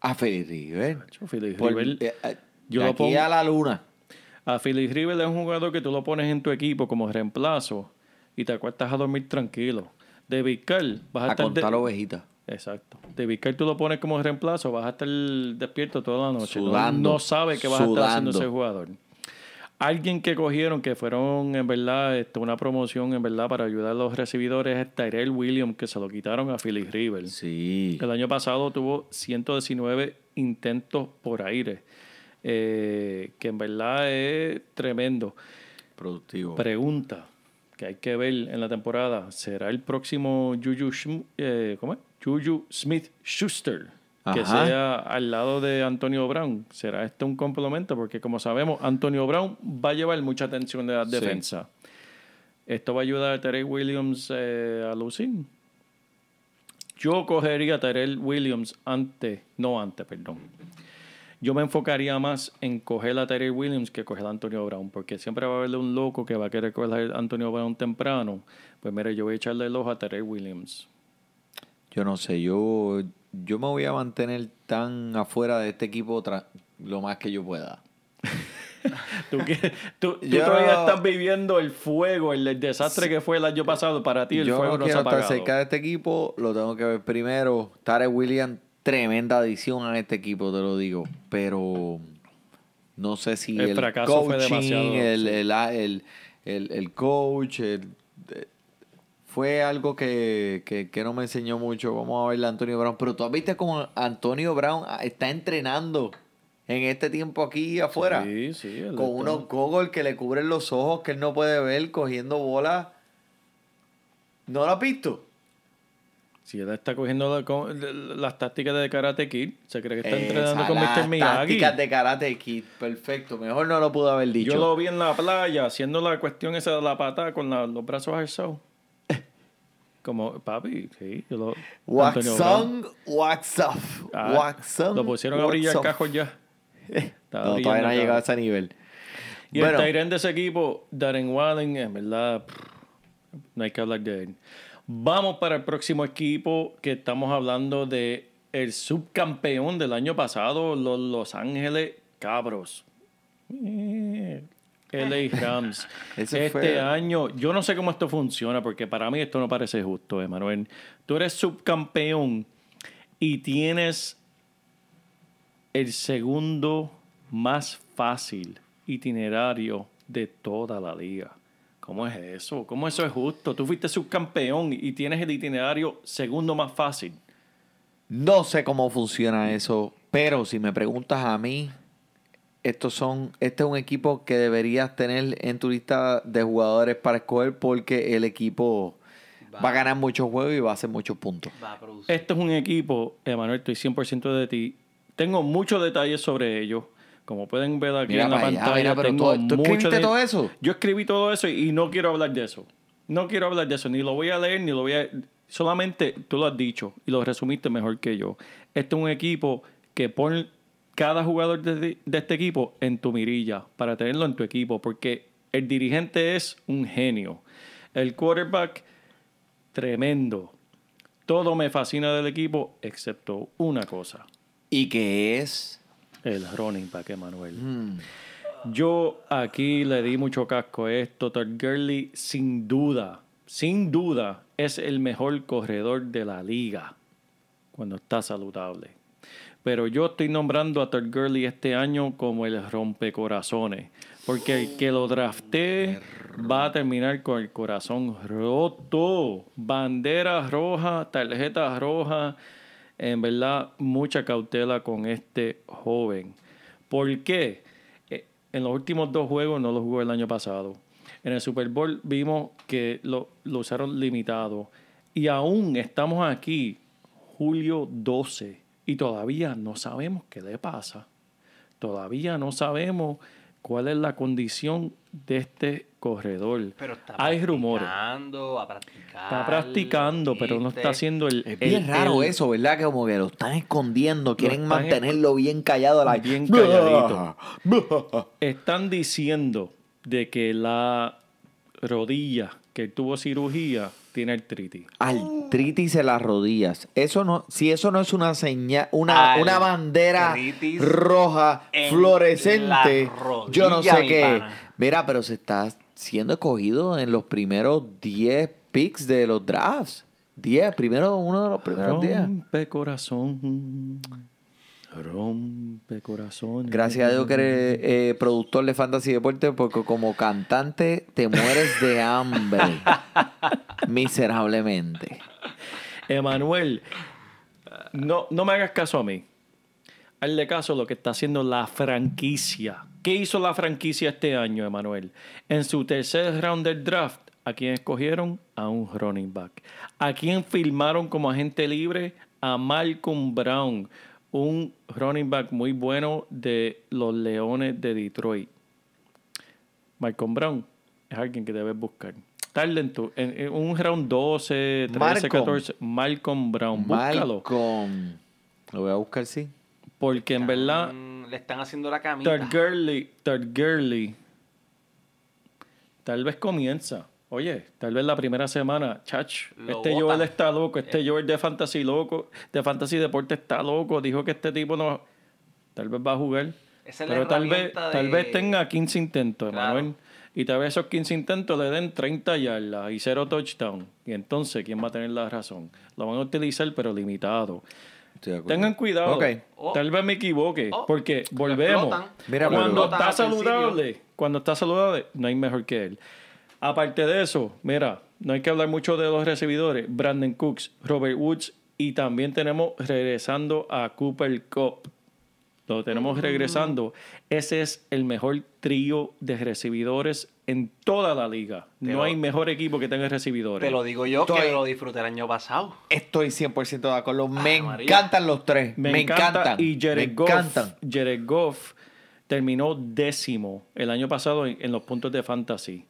B: A Philip River.
C: Philip River-
B: eh, eh,
C: yo
B: de
C: lo
B: aquí
C: pongo-
B: a la luna.
C: A Philip River es un jugador que tú lo pones en tu equipo como reemplazo y te acuestas a dormir tranquilo. David Carr, vas a,
B: A
C: estar de-
B: contar ovejitas.
C: Exacto. David Carr tú lo pones como reemplazo, vas a estar despierto toda la noche. No-
B: Sudando,
C: no, sabe qué vas a estar haciendo ese jugador. Alguien que cogieron, que fueron en verdad este, una promoción en verdad para ayudar a los recibidores es Tyrell Williams, que se lo quitaron a Philip River.
B: Sí.
C: El año pasado tuvo 119 intentos por aire, eh, que en verdad es tremendo.
B: Productivo.
C: Pregunta que hay que ver en la temporada: ¿será el próximo Juju, eh, ¿cómo es? Juju Smith Schuster? Que
B: Ajá.
C: sea al lado de Antonio Brown. ¿Será este un complemento? Porque, como sabemos, Antonio Brown va a llevar mucha atención de la
B: Sí.
C: defensa. ¿Esto va a ayudar a Terry Williams eh, a lucir? Yo cogería a Terrell Williams antes, no antes, perdón. Yo me enfocaría más en coger a Terry Williams que coger a Antonio Brown, porque siempre va a haber un loco que va a querer coger a Antonio Brown temprano. Pues mire, yo voy a echarle el ojo a Terry Williams.
B: Yo no sé, yo, yo me voy a mantener tan afuera de este equipo lo más que yo pueda.
C: Tú, que- tú- tú
B: Yo-
C: todavía estás viviendo el fuego, el, el desastre que fue el año pasado. Para ti el
B: yo
C: fuego
B: no
C: no se ha
B: quiero estar cerca de este equipo, lo tengo que ver primero. Tarek Williams, tremenda adición a este equipo, te lo digo. Pero no sé si
C: El
B: el,
C: fracaso fue
B: coaching,
C: demasiado,
B: el,
C: sí.
B: el, el, coach, el- fue algo que, que- que no me enseñó mucho. Vamos a verle a Antonio Brown. Pero tú has visto como Antonio Brown ah, está entrenando en este tiempo aquí afuera.
C: Sí, sí.
B: Con
C: está-
B: unos goggles que le cubren los ojos que él no puede ver cogiendo bolas. ¿No lo has visto?
C: Si él está cogiendo la- las tácticas de Karate Kid, se cree que está
B: Esa,
C: entrenando con
B: las
C: Mr. Miyagi.
B: tácticas de karate kid. Perfecto. Mejor no lo pudo haber dicho.
C: Yo lo vi en la playa haciendo la cuestión esa de la pata con la- los brazos alzados. Como, papi, sí. Yo lo,
B: Wax on, wax off.
C: Ah,
B: wax on,
C: Lo pusieron a brillar cajos ya.
B: No, todavía no ha llegado a ese nivel.
C: Y
B: Bueno.
C: el Tyrant de ese equipo, Darren Wallen, en verdad, pff, no hay que hablar de él. Vamos para el próximo equipo que estamos hablando de el subcampeón del año pasado, los Los Ángeles Cabros. LA Rams. Este
B: fue-
C: año, yo no sé cómo esto funciona, porque para mí esto no parece justo, Emanuel. Tú eres subcampeón y tienes el segundo más fácil itinerario de toda la liga. ¿Cómo es eso? ¿Cómo eso es justo? Tú fuiste subcampeón y tienes el itinerario segundo más fácil.
B: No sé cómo funciona eso, pero si me preguntas a mí, estos son, este es un equipo que deberías tener en tu lista de jugadores para escoger porque el equipo va, a ganar muchos juegos y va a hacer muchos puntos.
D: Va a producir.
C: Este es un equipo, Emanuel, estoy 100% de ti. Tengo muchos detalles sobre ellos. Como pueden ver aquí
B: Mira
C: en la
B: allá,
C: pantalla,
B: mira, pero
C: tengo
B: tú- tú
C: mucho
B: escribiste
C: de-
B: todo eso.
C: Yo escribí todo eso y no quiero hablar de eso. No quiero hablar de eso, ni lo voy a leer, ni lo voy a... Solamente tú lo has dicho y lo resumiste mejor que yo. Este es un equipo que pone cada jugador de, de este equipo en tu mirilla para tenerlo en tu equipo, porque el dirigente es un genio. El quarterback, tremendo. Todo me fascina del equipo, excepto una cosa.
B: Y que es...
C: El running back, Emanuel.
B: mm,
C: Yo aquí le di mucho casco a esto. Todd Gurley, sin duda, sin duda, es el mejor corredor de la liga cuando está saludable. Pero yo estoy nombrando a Todd Gurley este año como el rompecorazones. Porque el que lo drafté va a terminar con el corazón roto. Bandera roja, tarjeta roja. En verdad, mucha cautela con este joven. ¿Por qué? Eh, En los últimos dos juegos no lo jugó el año pasado. En el Super Bowl vimos que lo, lo usaron limitado. Y aún estamos aquí julio 12 y todavía no sabemos qué le pasa. Todavía no sabemos cuál es la condición de este corredor.
D: Pero está
C: Hay rumores.
D: a practicar.
C: Está practicando, pero no está haciendo el...
B: Es bien
C: el-
B: raro
C: el-
B: eso, ¿verdad? Que como que lo están escondiendo, quieren
C: están
B: mantenerlo bien callado. like,
C: Bien calladito. Están diciendo de que la rodilla que tuvo cirugía tiene artritis.
B: Artritis en las rodillas. Eso no, si eso no es una señal, una, una bandera
D: Artritis
B: roja
D: en
B: fluorescente,
D: la rodilla,
B: yo no sé
D: mi
B: qué.
D: pana.
B: Mira, pero se está siendo escogido en los primeros 10 picks de los drafts. 10, primero uno de los primeros 10.
C: Rompe corazón. Rompe corazón.
B: Gracias a Dios que eres eh, productor de Fantasy Deporte porque como cantante te mueres de hambre miserablemente.
C: Emanuel, no, no me hagas caso a mí. Hazle caso a lo que está haciendo la franquicia. ¿Qué hizo la franquicia este año, Emanuel? En su tercer round del draft, ¿a quién escogieron? A un running back. ¿A quién firmaron como agente libre? A Malcolm Brown, un running back muy bueno de los Leones de Detroit. Malcolm Brown es alguien que debes buscar. Tarde en, tu, en, en un round 12, 13,
B: Malcolm.
C: 14. Malcolm Brown, búscalo.
B: Malcolm. Lo voy a buscar, sí.
C: Porque en verdad,
D: Le están haciendo la camita.
C: Todd Gurley, Todd Gurley, tal vez comienza. Oye, tal vez la primera semana, chach,
D: Lo
C: este
D: botan.
C: Joel está loco, este Joel de Fantasy loco, de Fantasy Deporte está loco, dijo que este tipo no, tal vez va a jugar.
D: Esa es la
C: Pero tal vez, tal vez tenga 15 intentos,
D: Claro.
C: Emanuel. Y tal vez esos 15 intentos le den 30 yardas y 0 touchdown. Y entonces, ¿quién va a tener la razón? Lo van a utilizar, pero limitado. Tengan cuidado.
D: Oh.
C: Tal vez me equivoque,
D: Oh.
C: porque volvemos.
B: Mira,
C: cuando está saludable, cuando está saludable, no hay mejor que él. Aparte de eso, mira, no hay que hablar mucho de los recibidores. Brandon Cooks, Robert Woods y también tenemos regresando a Cooper Cup. Lo tenemos regresando. Ese es el mejor trío de recibidores en toda la liga.
D: Te
C: no
D: lo-
C: hay mejor equipo que tenga recibidores.
D: Te lo digo yo
B: Estoy-
D: que lo disfruté el año pasado.
B: Estoy 100% de acuerdo. Me
D: Ah, María.
B: encantan los tres. Me,
C: Me, encanta.
B: encantan.
C: Y Jared
B: me
C: Goff,
B: encantan.
C: Jared Goff terminó décimo el año pasado en, en los puntos de fantasy.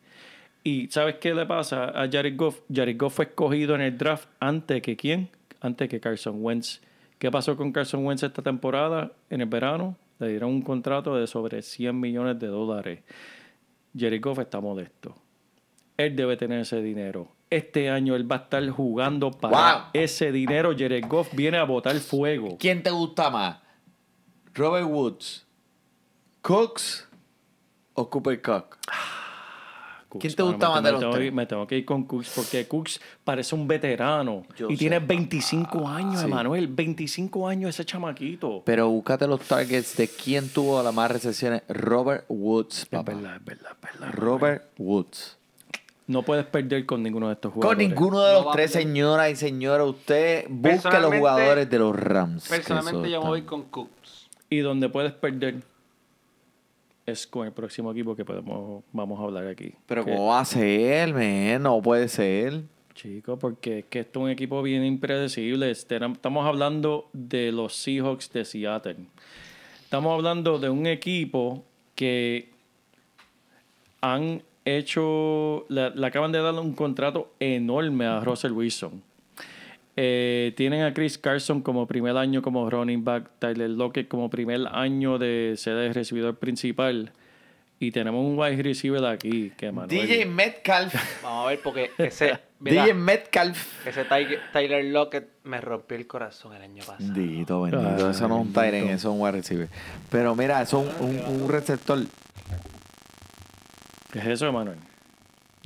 C: ¿Y sabes qué le pasa a Jared Goff? Jared Goff fue escogido en el draft antes que quién? Antes que Carson Wentz. ¿Qué pasó con Carson Wentz esta temporada? En el verano le dieron un contrato de sobre 100 millones de dólares. Jared Goff está modesto. Él debe tener ese dinero. Este año él va a estar jugando para
B: Wow.
C: ese dinero. Jared Goff viene a botar fuego.
B: ¿Quién te gusta más? ¿Robert Woods, Cooks o Cooper Cook?
C: Cooks,
B: ¿Quién te gusta más de los
C: tengo
B: tres?
C: Me tengo que ir con Cooks porque Cooks parece un veterano.
B: Yo
C: y
B: sé,
C: tiene
B: papá.
C: 25 años,
B: Sí.
C: Emanuel. 25 años ese chamaquito.
B: Pero búscate los targets de quién tuvo las más recepciones. Robert Woods,
C: Es
B: papá.
C: verdad, es verdad, es verdad.
B: Robert Woods.
C: No puedes perder con ninguno de estos
B: Con
C: jugadores.
B: ninguno de los tres, señoras y señores. Usted busque los jugadores de los Rams.
D: Personalmente yo me voy con Cooks.
C: Y donde puedes perder es con el próximo equipo que podemos, vamos a hablar aquí.
B: Pero
C: Que-
B: ¿cómo va a ser, man? No puede ser.
C: Chico, porque es que esto es un equipo bien impredecible. Este, Estamos hablando de los Seahawks de Seattle. Estamos hablando de un equipo que han hecho, le, le acaban de dar un contrato enorme a Russell Wilson. Eh, tienen a Chris Carson como primer año como running back, Tyler Lockett como primer año de ser el recibidor principal. Y tenemos un wide receiver aquí, que Manuel,
B: DJ Metcalf.
D: Vamos a ver porque ese, mira,
B: DJ Metcalf.
D: ese Tyler, Tyler Lockett me rompió el corazón el año pasado.
B: Bendito, bendito.
C: Ay,
B: eso no es un. Tyren, eso es un wide receiver. Pero mira, eso es un, un- un receptor.
C: ¿Qué es eso,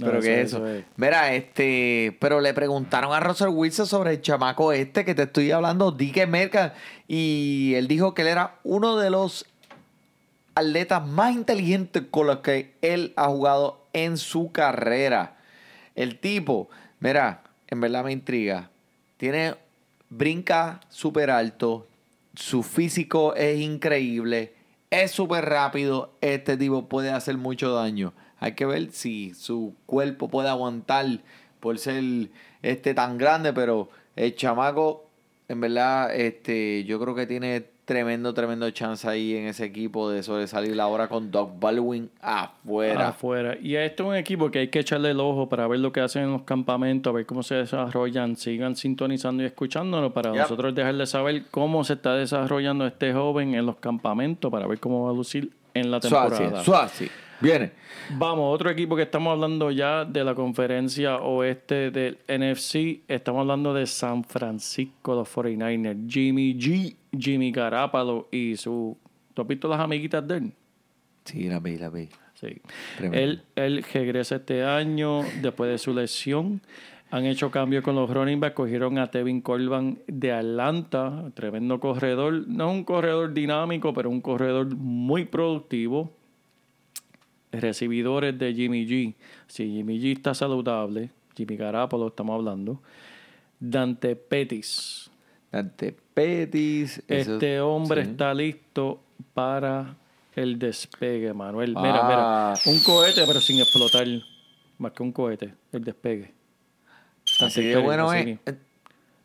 C: Manuel? No,
B: ¿Pero qué es eso?
C: es-
B: Mira, este. Pero le preguntaron a Russell Wilson sobre el chamaco este que te estoy hablando, DJ Metcalf. Y él dijo que él era uno de los atletas más inteligentes con los que él ha jugado en su carrera. El tipo, mira, en verdad me intriga. Tiene, brinca súper alto, su físico es increíble, es súper rápido. Este tipo puede hacer mucho daño. Hay que ver si su cuerpo puede aguantar por ser este tan grande, pero el chamaco en verdad, este, yo creo que tiene tremendo, tremendo chance ahí en ese equipo de sobresalir ahora con Doug Baldwin afuera.
C: Afuera. Y esto es un equipo que hay que echarle el ojo para ver lo que hacen en los campamentos, a ver cómo se desarrollan. Sigan sintonizando y escuchándonos para
B: Yep.
C: nosotros dejarles saber cómo se está desarrollando este joven en los campamentos para ver cómo va a lucir en la temporada.
B: Suazi, Suazi. Viene.
C: Vamos, otro equipo que estamos hablando ya de la conferencia oeste del NFC. Estamos hablando de San Francisco, los 49ers. Jimmy G, Jimmy Garapalo y su. ¿Tú has visto las amiguitas de él?
B: Sí, la vi, la vi.
C: Sí.
B: Tremendo.
C: Él, él regresa este año después de su lesión. Han hecho cambios con los running backs. Cogieron a Tevin Colban de Atlanta, tremendo corredor. No un corredor dinámico, pero un corredor muy productivo. Recibidores de Jimmy G. Si Jimmy G está saludable, Jimmy Garapolo estamos hablando. Dante Pettis.
B: Dante Pettis. eso-
C: Este hombre
B: sí.
C: está listo para el despegue, Manuel. Mira,
B: Ah.
C: mira. Un cohete, pero sin explotar. Más que un cohete, el despegue.
B: Así
C: Así,
B: bueno
C: así.
B: es. Eh,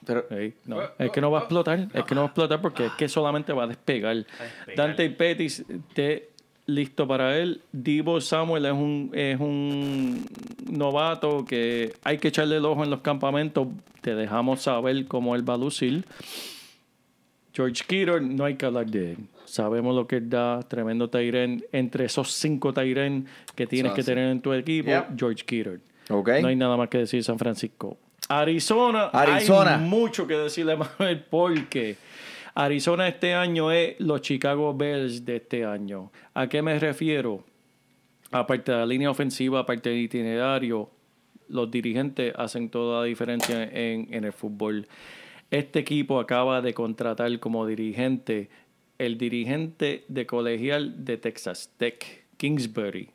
B: Pero,
C: Ey, no, es que no va a explotar, es que no va a explotar porque es que solamente va a despegar.
D: despegar.
C: Dante Pettis, esté listo para él. Divo Samuel es un, es un novato que hay que echarle el ojo en los campamentos. Te dejamos saber cómo él va a lucir. George Kittle, no hay que hablar de él. Sabemos lo que él da, tremendo Tyren. Entre esos cinco Tyren que tienes que tener en tu equipo. George Kittle.
B: ok.
C: No hay nada más que decir San Francisco. Arizona,
B: Arizona.
C: hay mucho que decirle, Manuel, porque Arizona este año es los Chicago Bears de este año. ¿A qué me refiero? Aparte de la línea ofensiva, aparte del itinerario, los dirigentes hacen toda la diferencia en, el fútbol. Este equipo acaba de contratar como dirigente el dirigente de colegial de Texas Tech, Kingsbury.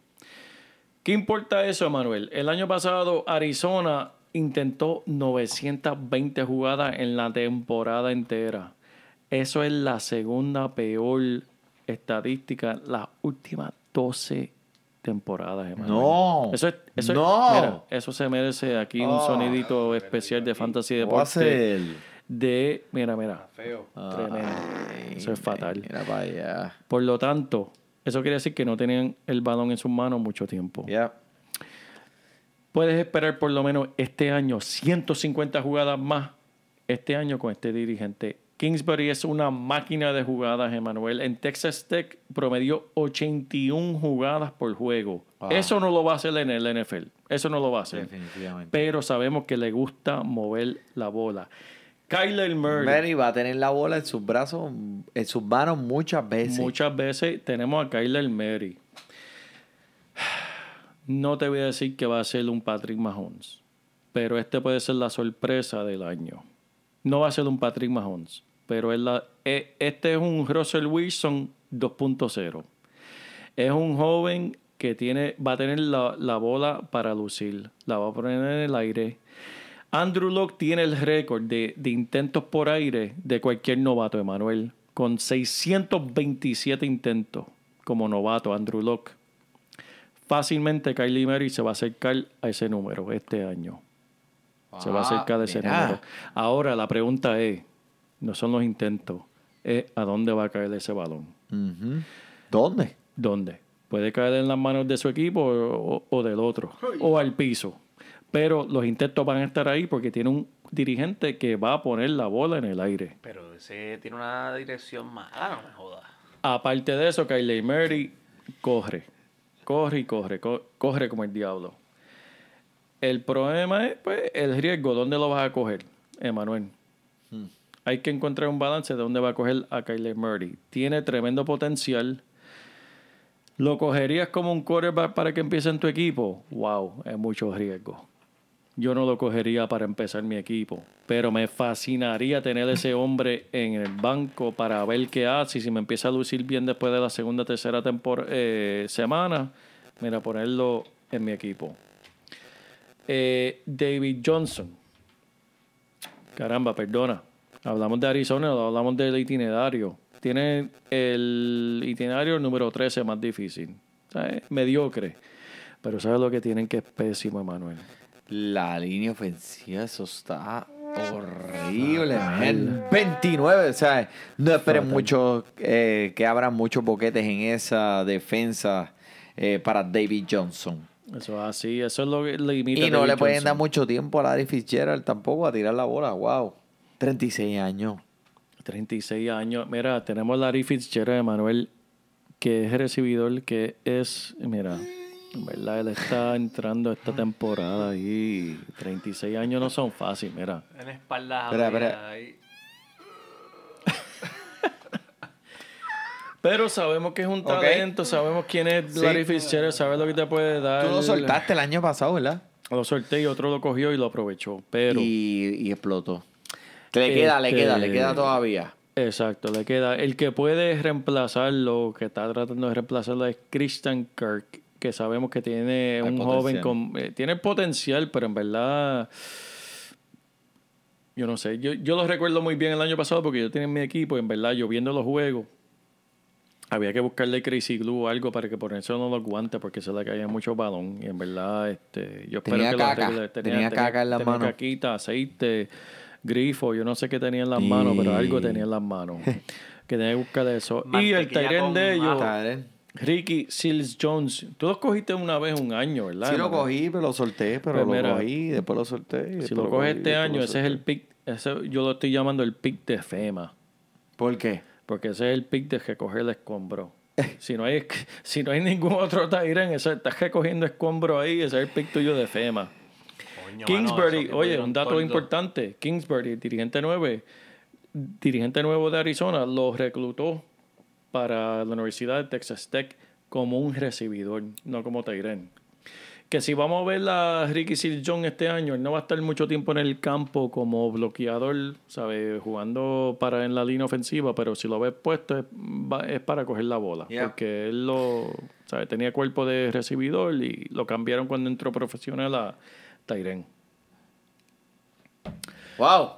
C: ¿Qué importa eso, Manuel? El año pasado Arizona intentó 920 jugadas en la temporada entera. Eso es la segunda peor estadística las últimas 12 temporadas, Emanuel.
B: No.
C: Eso es, eso es-
B: No.
C: mira, eso se merece aquí un
B: Ah.
C: sonidito especial de Fantasy
B: ¿Cómo va a
C: Deporte. De, mira, mira,
D: Feo.
C: tremendo. Eso es fatal.
B: Mira para allá.
C: Por lo tanto, eso quiere decir que no tenían el balón en sus manos mucho tiempo.
B: Ya.
C: Puedes esperar por lo menos este año 150 jugadas más este año con este dirigente. Kingsbury es una máquina de jugadas, Emanuel. En Texas Tech promedió 81 jugadas por juego. Eso no lo va a hacer en el NFL. Eso no lo va a hacer.
B: Definitivamente.
C: Pero sabemos que le gusta mover la bola. Kyler Murray.
B: Mary va a tener la bola en sus brazos, en sus manos muchas veces.
C: Muchas veces tenemos a Kyler Murray. No te voy a decir que va a ser un Patrick Mahomes, pero este puede ser la sorpresa del año. No va a ser un Patrick Mahomes, pero es la- e- este es un Russell Wilson 2.0. Es un joven que tiene, va a tener la, la bola para lucir, la va a poner en el aire. Andrew Locke tiene el récord de, de intentos por aire de cualquier novato, Emanuel, con 627 intentos como novato, Andrew Locke. Fácilmente Kylie Murray se va a acercar a ese número este año. Se va a
B: Ah,
C: acercar de ese
B: mira.
C: número. Ahora la pregunta es, no son los intentos, es a dónde va a caer ese balón.
B: ¿Dónde?
C: ¿Dónde? Puede caer en las manos de su equipo o, o- o del otro, o al piso. Pero los intentos van a estar ahí porque tiene un dirigente que va a poner la bola en el aire.
D: Pero ese tiene una dirección mala, no me jodas.
C: Aparte de eso, Kylie Murray corre, corre y corre, co- corre como el diablo. El problema es pues, el riesgo, ¿dónde lo vas a coger, Emanuel? Hay que encontrar un balance de dónde va a coger a Kyler Murray. Tiene tremendo potencial. ¿Lo cogerías como un quarterback para que empiece en tu equipo? Wow, es mucho riesgo. Yo no lo cogería para empezar mi equipo, pero me fascinaría tener ese hombre en el banco para ver qué hace. Y si me empieza a lucir bien después de la segunda, tercera eh, semana, mira, ponerlo en mi equipo. Eh, David Johnson. Caramba, perdona. Hablamos de Arizona, hablamos del itinerario. Tiene el itinerario número 13 más difícil. ¿Sabes? Mediocre. Pero ¿sabes lo que tienen que es pésimo, Emanuel?
B: La línea ofensiva, eso está Horrible, man. 29, o sea, no esperen mucho eh, que abran muchos boquetes en esa defensa eh, para David Johnson.
C: Eso es así, eso es lo que limita.
B: Y no le pueden dar mucho tiempo a Larry Fitzgerald tampoco a tirar la bola. Wow. 36 años.
C: 36 años. Mira, tenemos Larry Fitzgerald, Manuel, que es recibidor, que es, mira, en verdad él está entrando esta temporada y 36 años no son fáciles, mira.
D: En espalda.
B: Espera.
C: Pero sabemos que es un talento, sabemos quién es
B: Sí.
C: Larry Fitzgerald, sabes lo que te puede dar.
B: Tú lo soltaste el año pasado, ¿verdad?
C: Lo solté y otro lo cogió y lo aprovechó. Pero,
B: Y, y explotó. Le queda, le
C: Este-
B: queda, le queda todavía.
C: exacto, le queda. El que puede reemplazarlo, que está tratando de reemplazarlo, es Christian Kirk, que sabemos que tiene un
B: potencial.
C: joven con. eh, tiene potencial, pero en verdad. Yo no sé. Yo, yo lo recuerdo muy bien el año pasado porque yo tenía en mi equipo y en verdad, yo viendo los juegos. Había que buscarle Crazy Glue o algo para que por eso no lo guante porque se le caía mucho balón. Y en verdad, este, yo espero
B: Tenía
C: que
B: caca,
C: lo arregle.
B: tenía caca en las
C: tenía caquita, aceite, grifo, yo no sé qué tenía en las manos, pero algo tenía en las manos. que tenía que buscar eso. y el Tyren de ellos.
B: Tyren.
C: Ricky Seals Jones. Tú los cogiste una vez un año, ¿verdad?
B: Sí lo cogí, pero lo solté, pero
C: Pues
B: lo
C: mira,
B: cogí, después lo solté. y
C: Si lo coges este año, ese es el pick, ese, yo lo estoy llamando el pick de FEMA.
B: ¿Por qué?
C: Porque ese es el pick de recoger el escombro. si, no hay, si no hay ningún otro Tyren, ese estás recogiendo escombro ahí, ese es el pick tuyo de FEMA.
D: Coño,
C: Kingsbury, oye, un dato importante. Kingsbury, dirigente 9, dirigente nuevo de Arizona, lo reclutó para la Universidad de Texas Tech como un recibidor, no como Tyren. Que si vamos a ver a Ricky Jones este año, él no va a estar mucho tiempo en el campo como bloqueador, ¿sabes? Jugando para en la línea ofensiva, pero si lo ves puesto es, va- es para coger la bola.
B: Yeah.
C: Porque él lo, ¿sabes? Tenía cuerpo de recibidor y lo cambiaron cuando entró profesional a Tyren.
B: ¡Wow!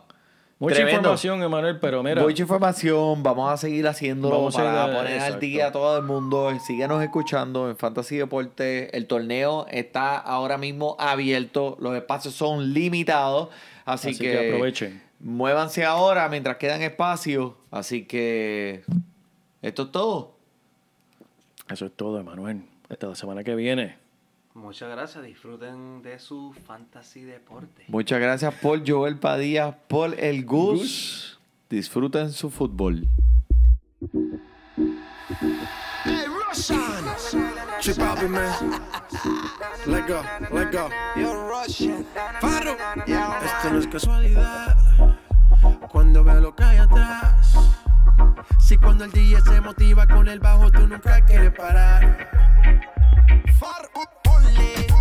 C: Mucha
B: Tremendo.
C: información, Emanuel, pero mira.
B: Mucha información, vamos a seguir haciéndolo
C: Vamos a seguir,
B: poner al día a todo el mundo. Síganos escuchando en Fantasy Deporte. El torneo está ahora mismo abierto, los espacios son limitados, así,
C: Así
B: que,
C: que aprovechen.
B: muévanse ahora mientras quedan espacios. Así que esto es todo.
C: Eso es todo, Emanuel. Hasta la semana que viene.
D: Muchas gracias. Disfruten de su fantasy deporte.
B: Muchas gracias por Joel Padilla, por el Gus. Disfruten su fútbol.
E: Hey, Russian! Chip out, man. Let go, let go. You're Russian. Paro. Esto no es casualidad. Cuando veo lo que hay atrás. Si cuando el DJ se motiva con el bajo, tú nunca quieres parar. far upp och le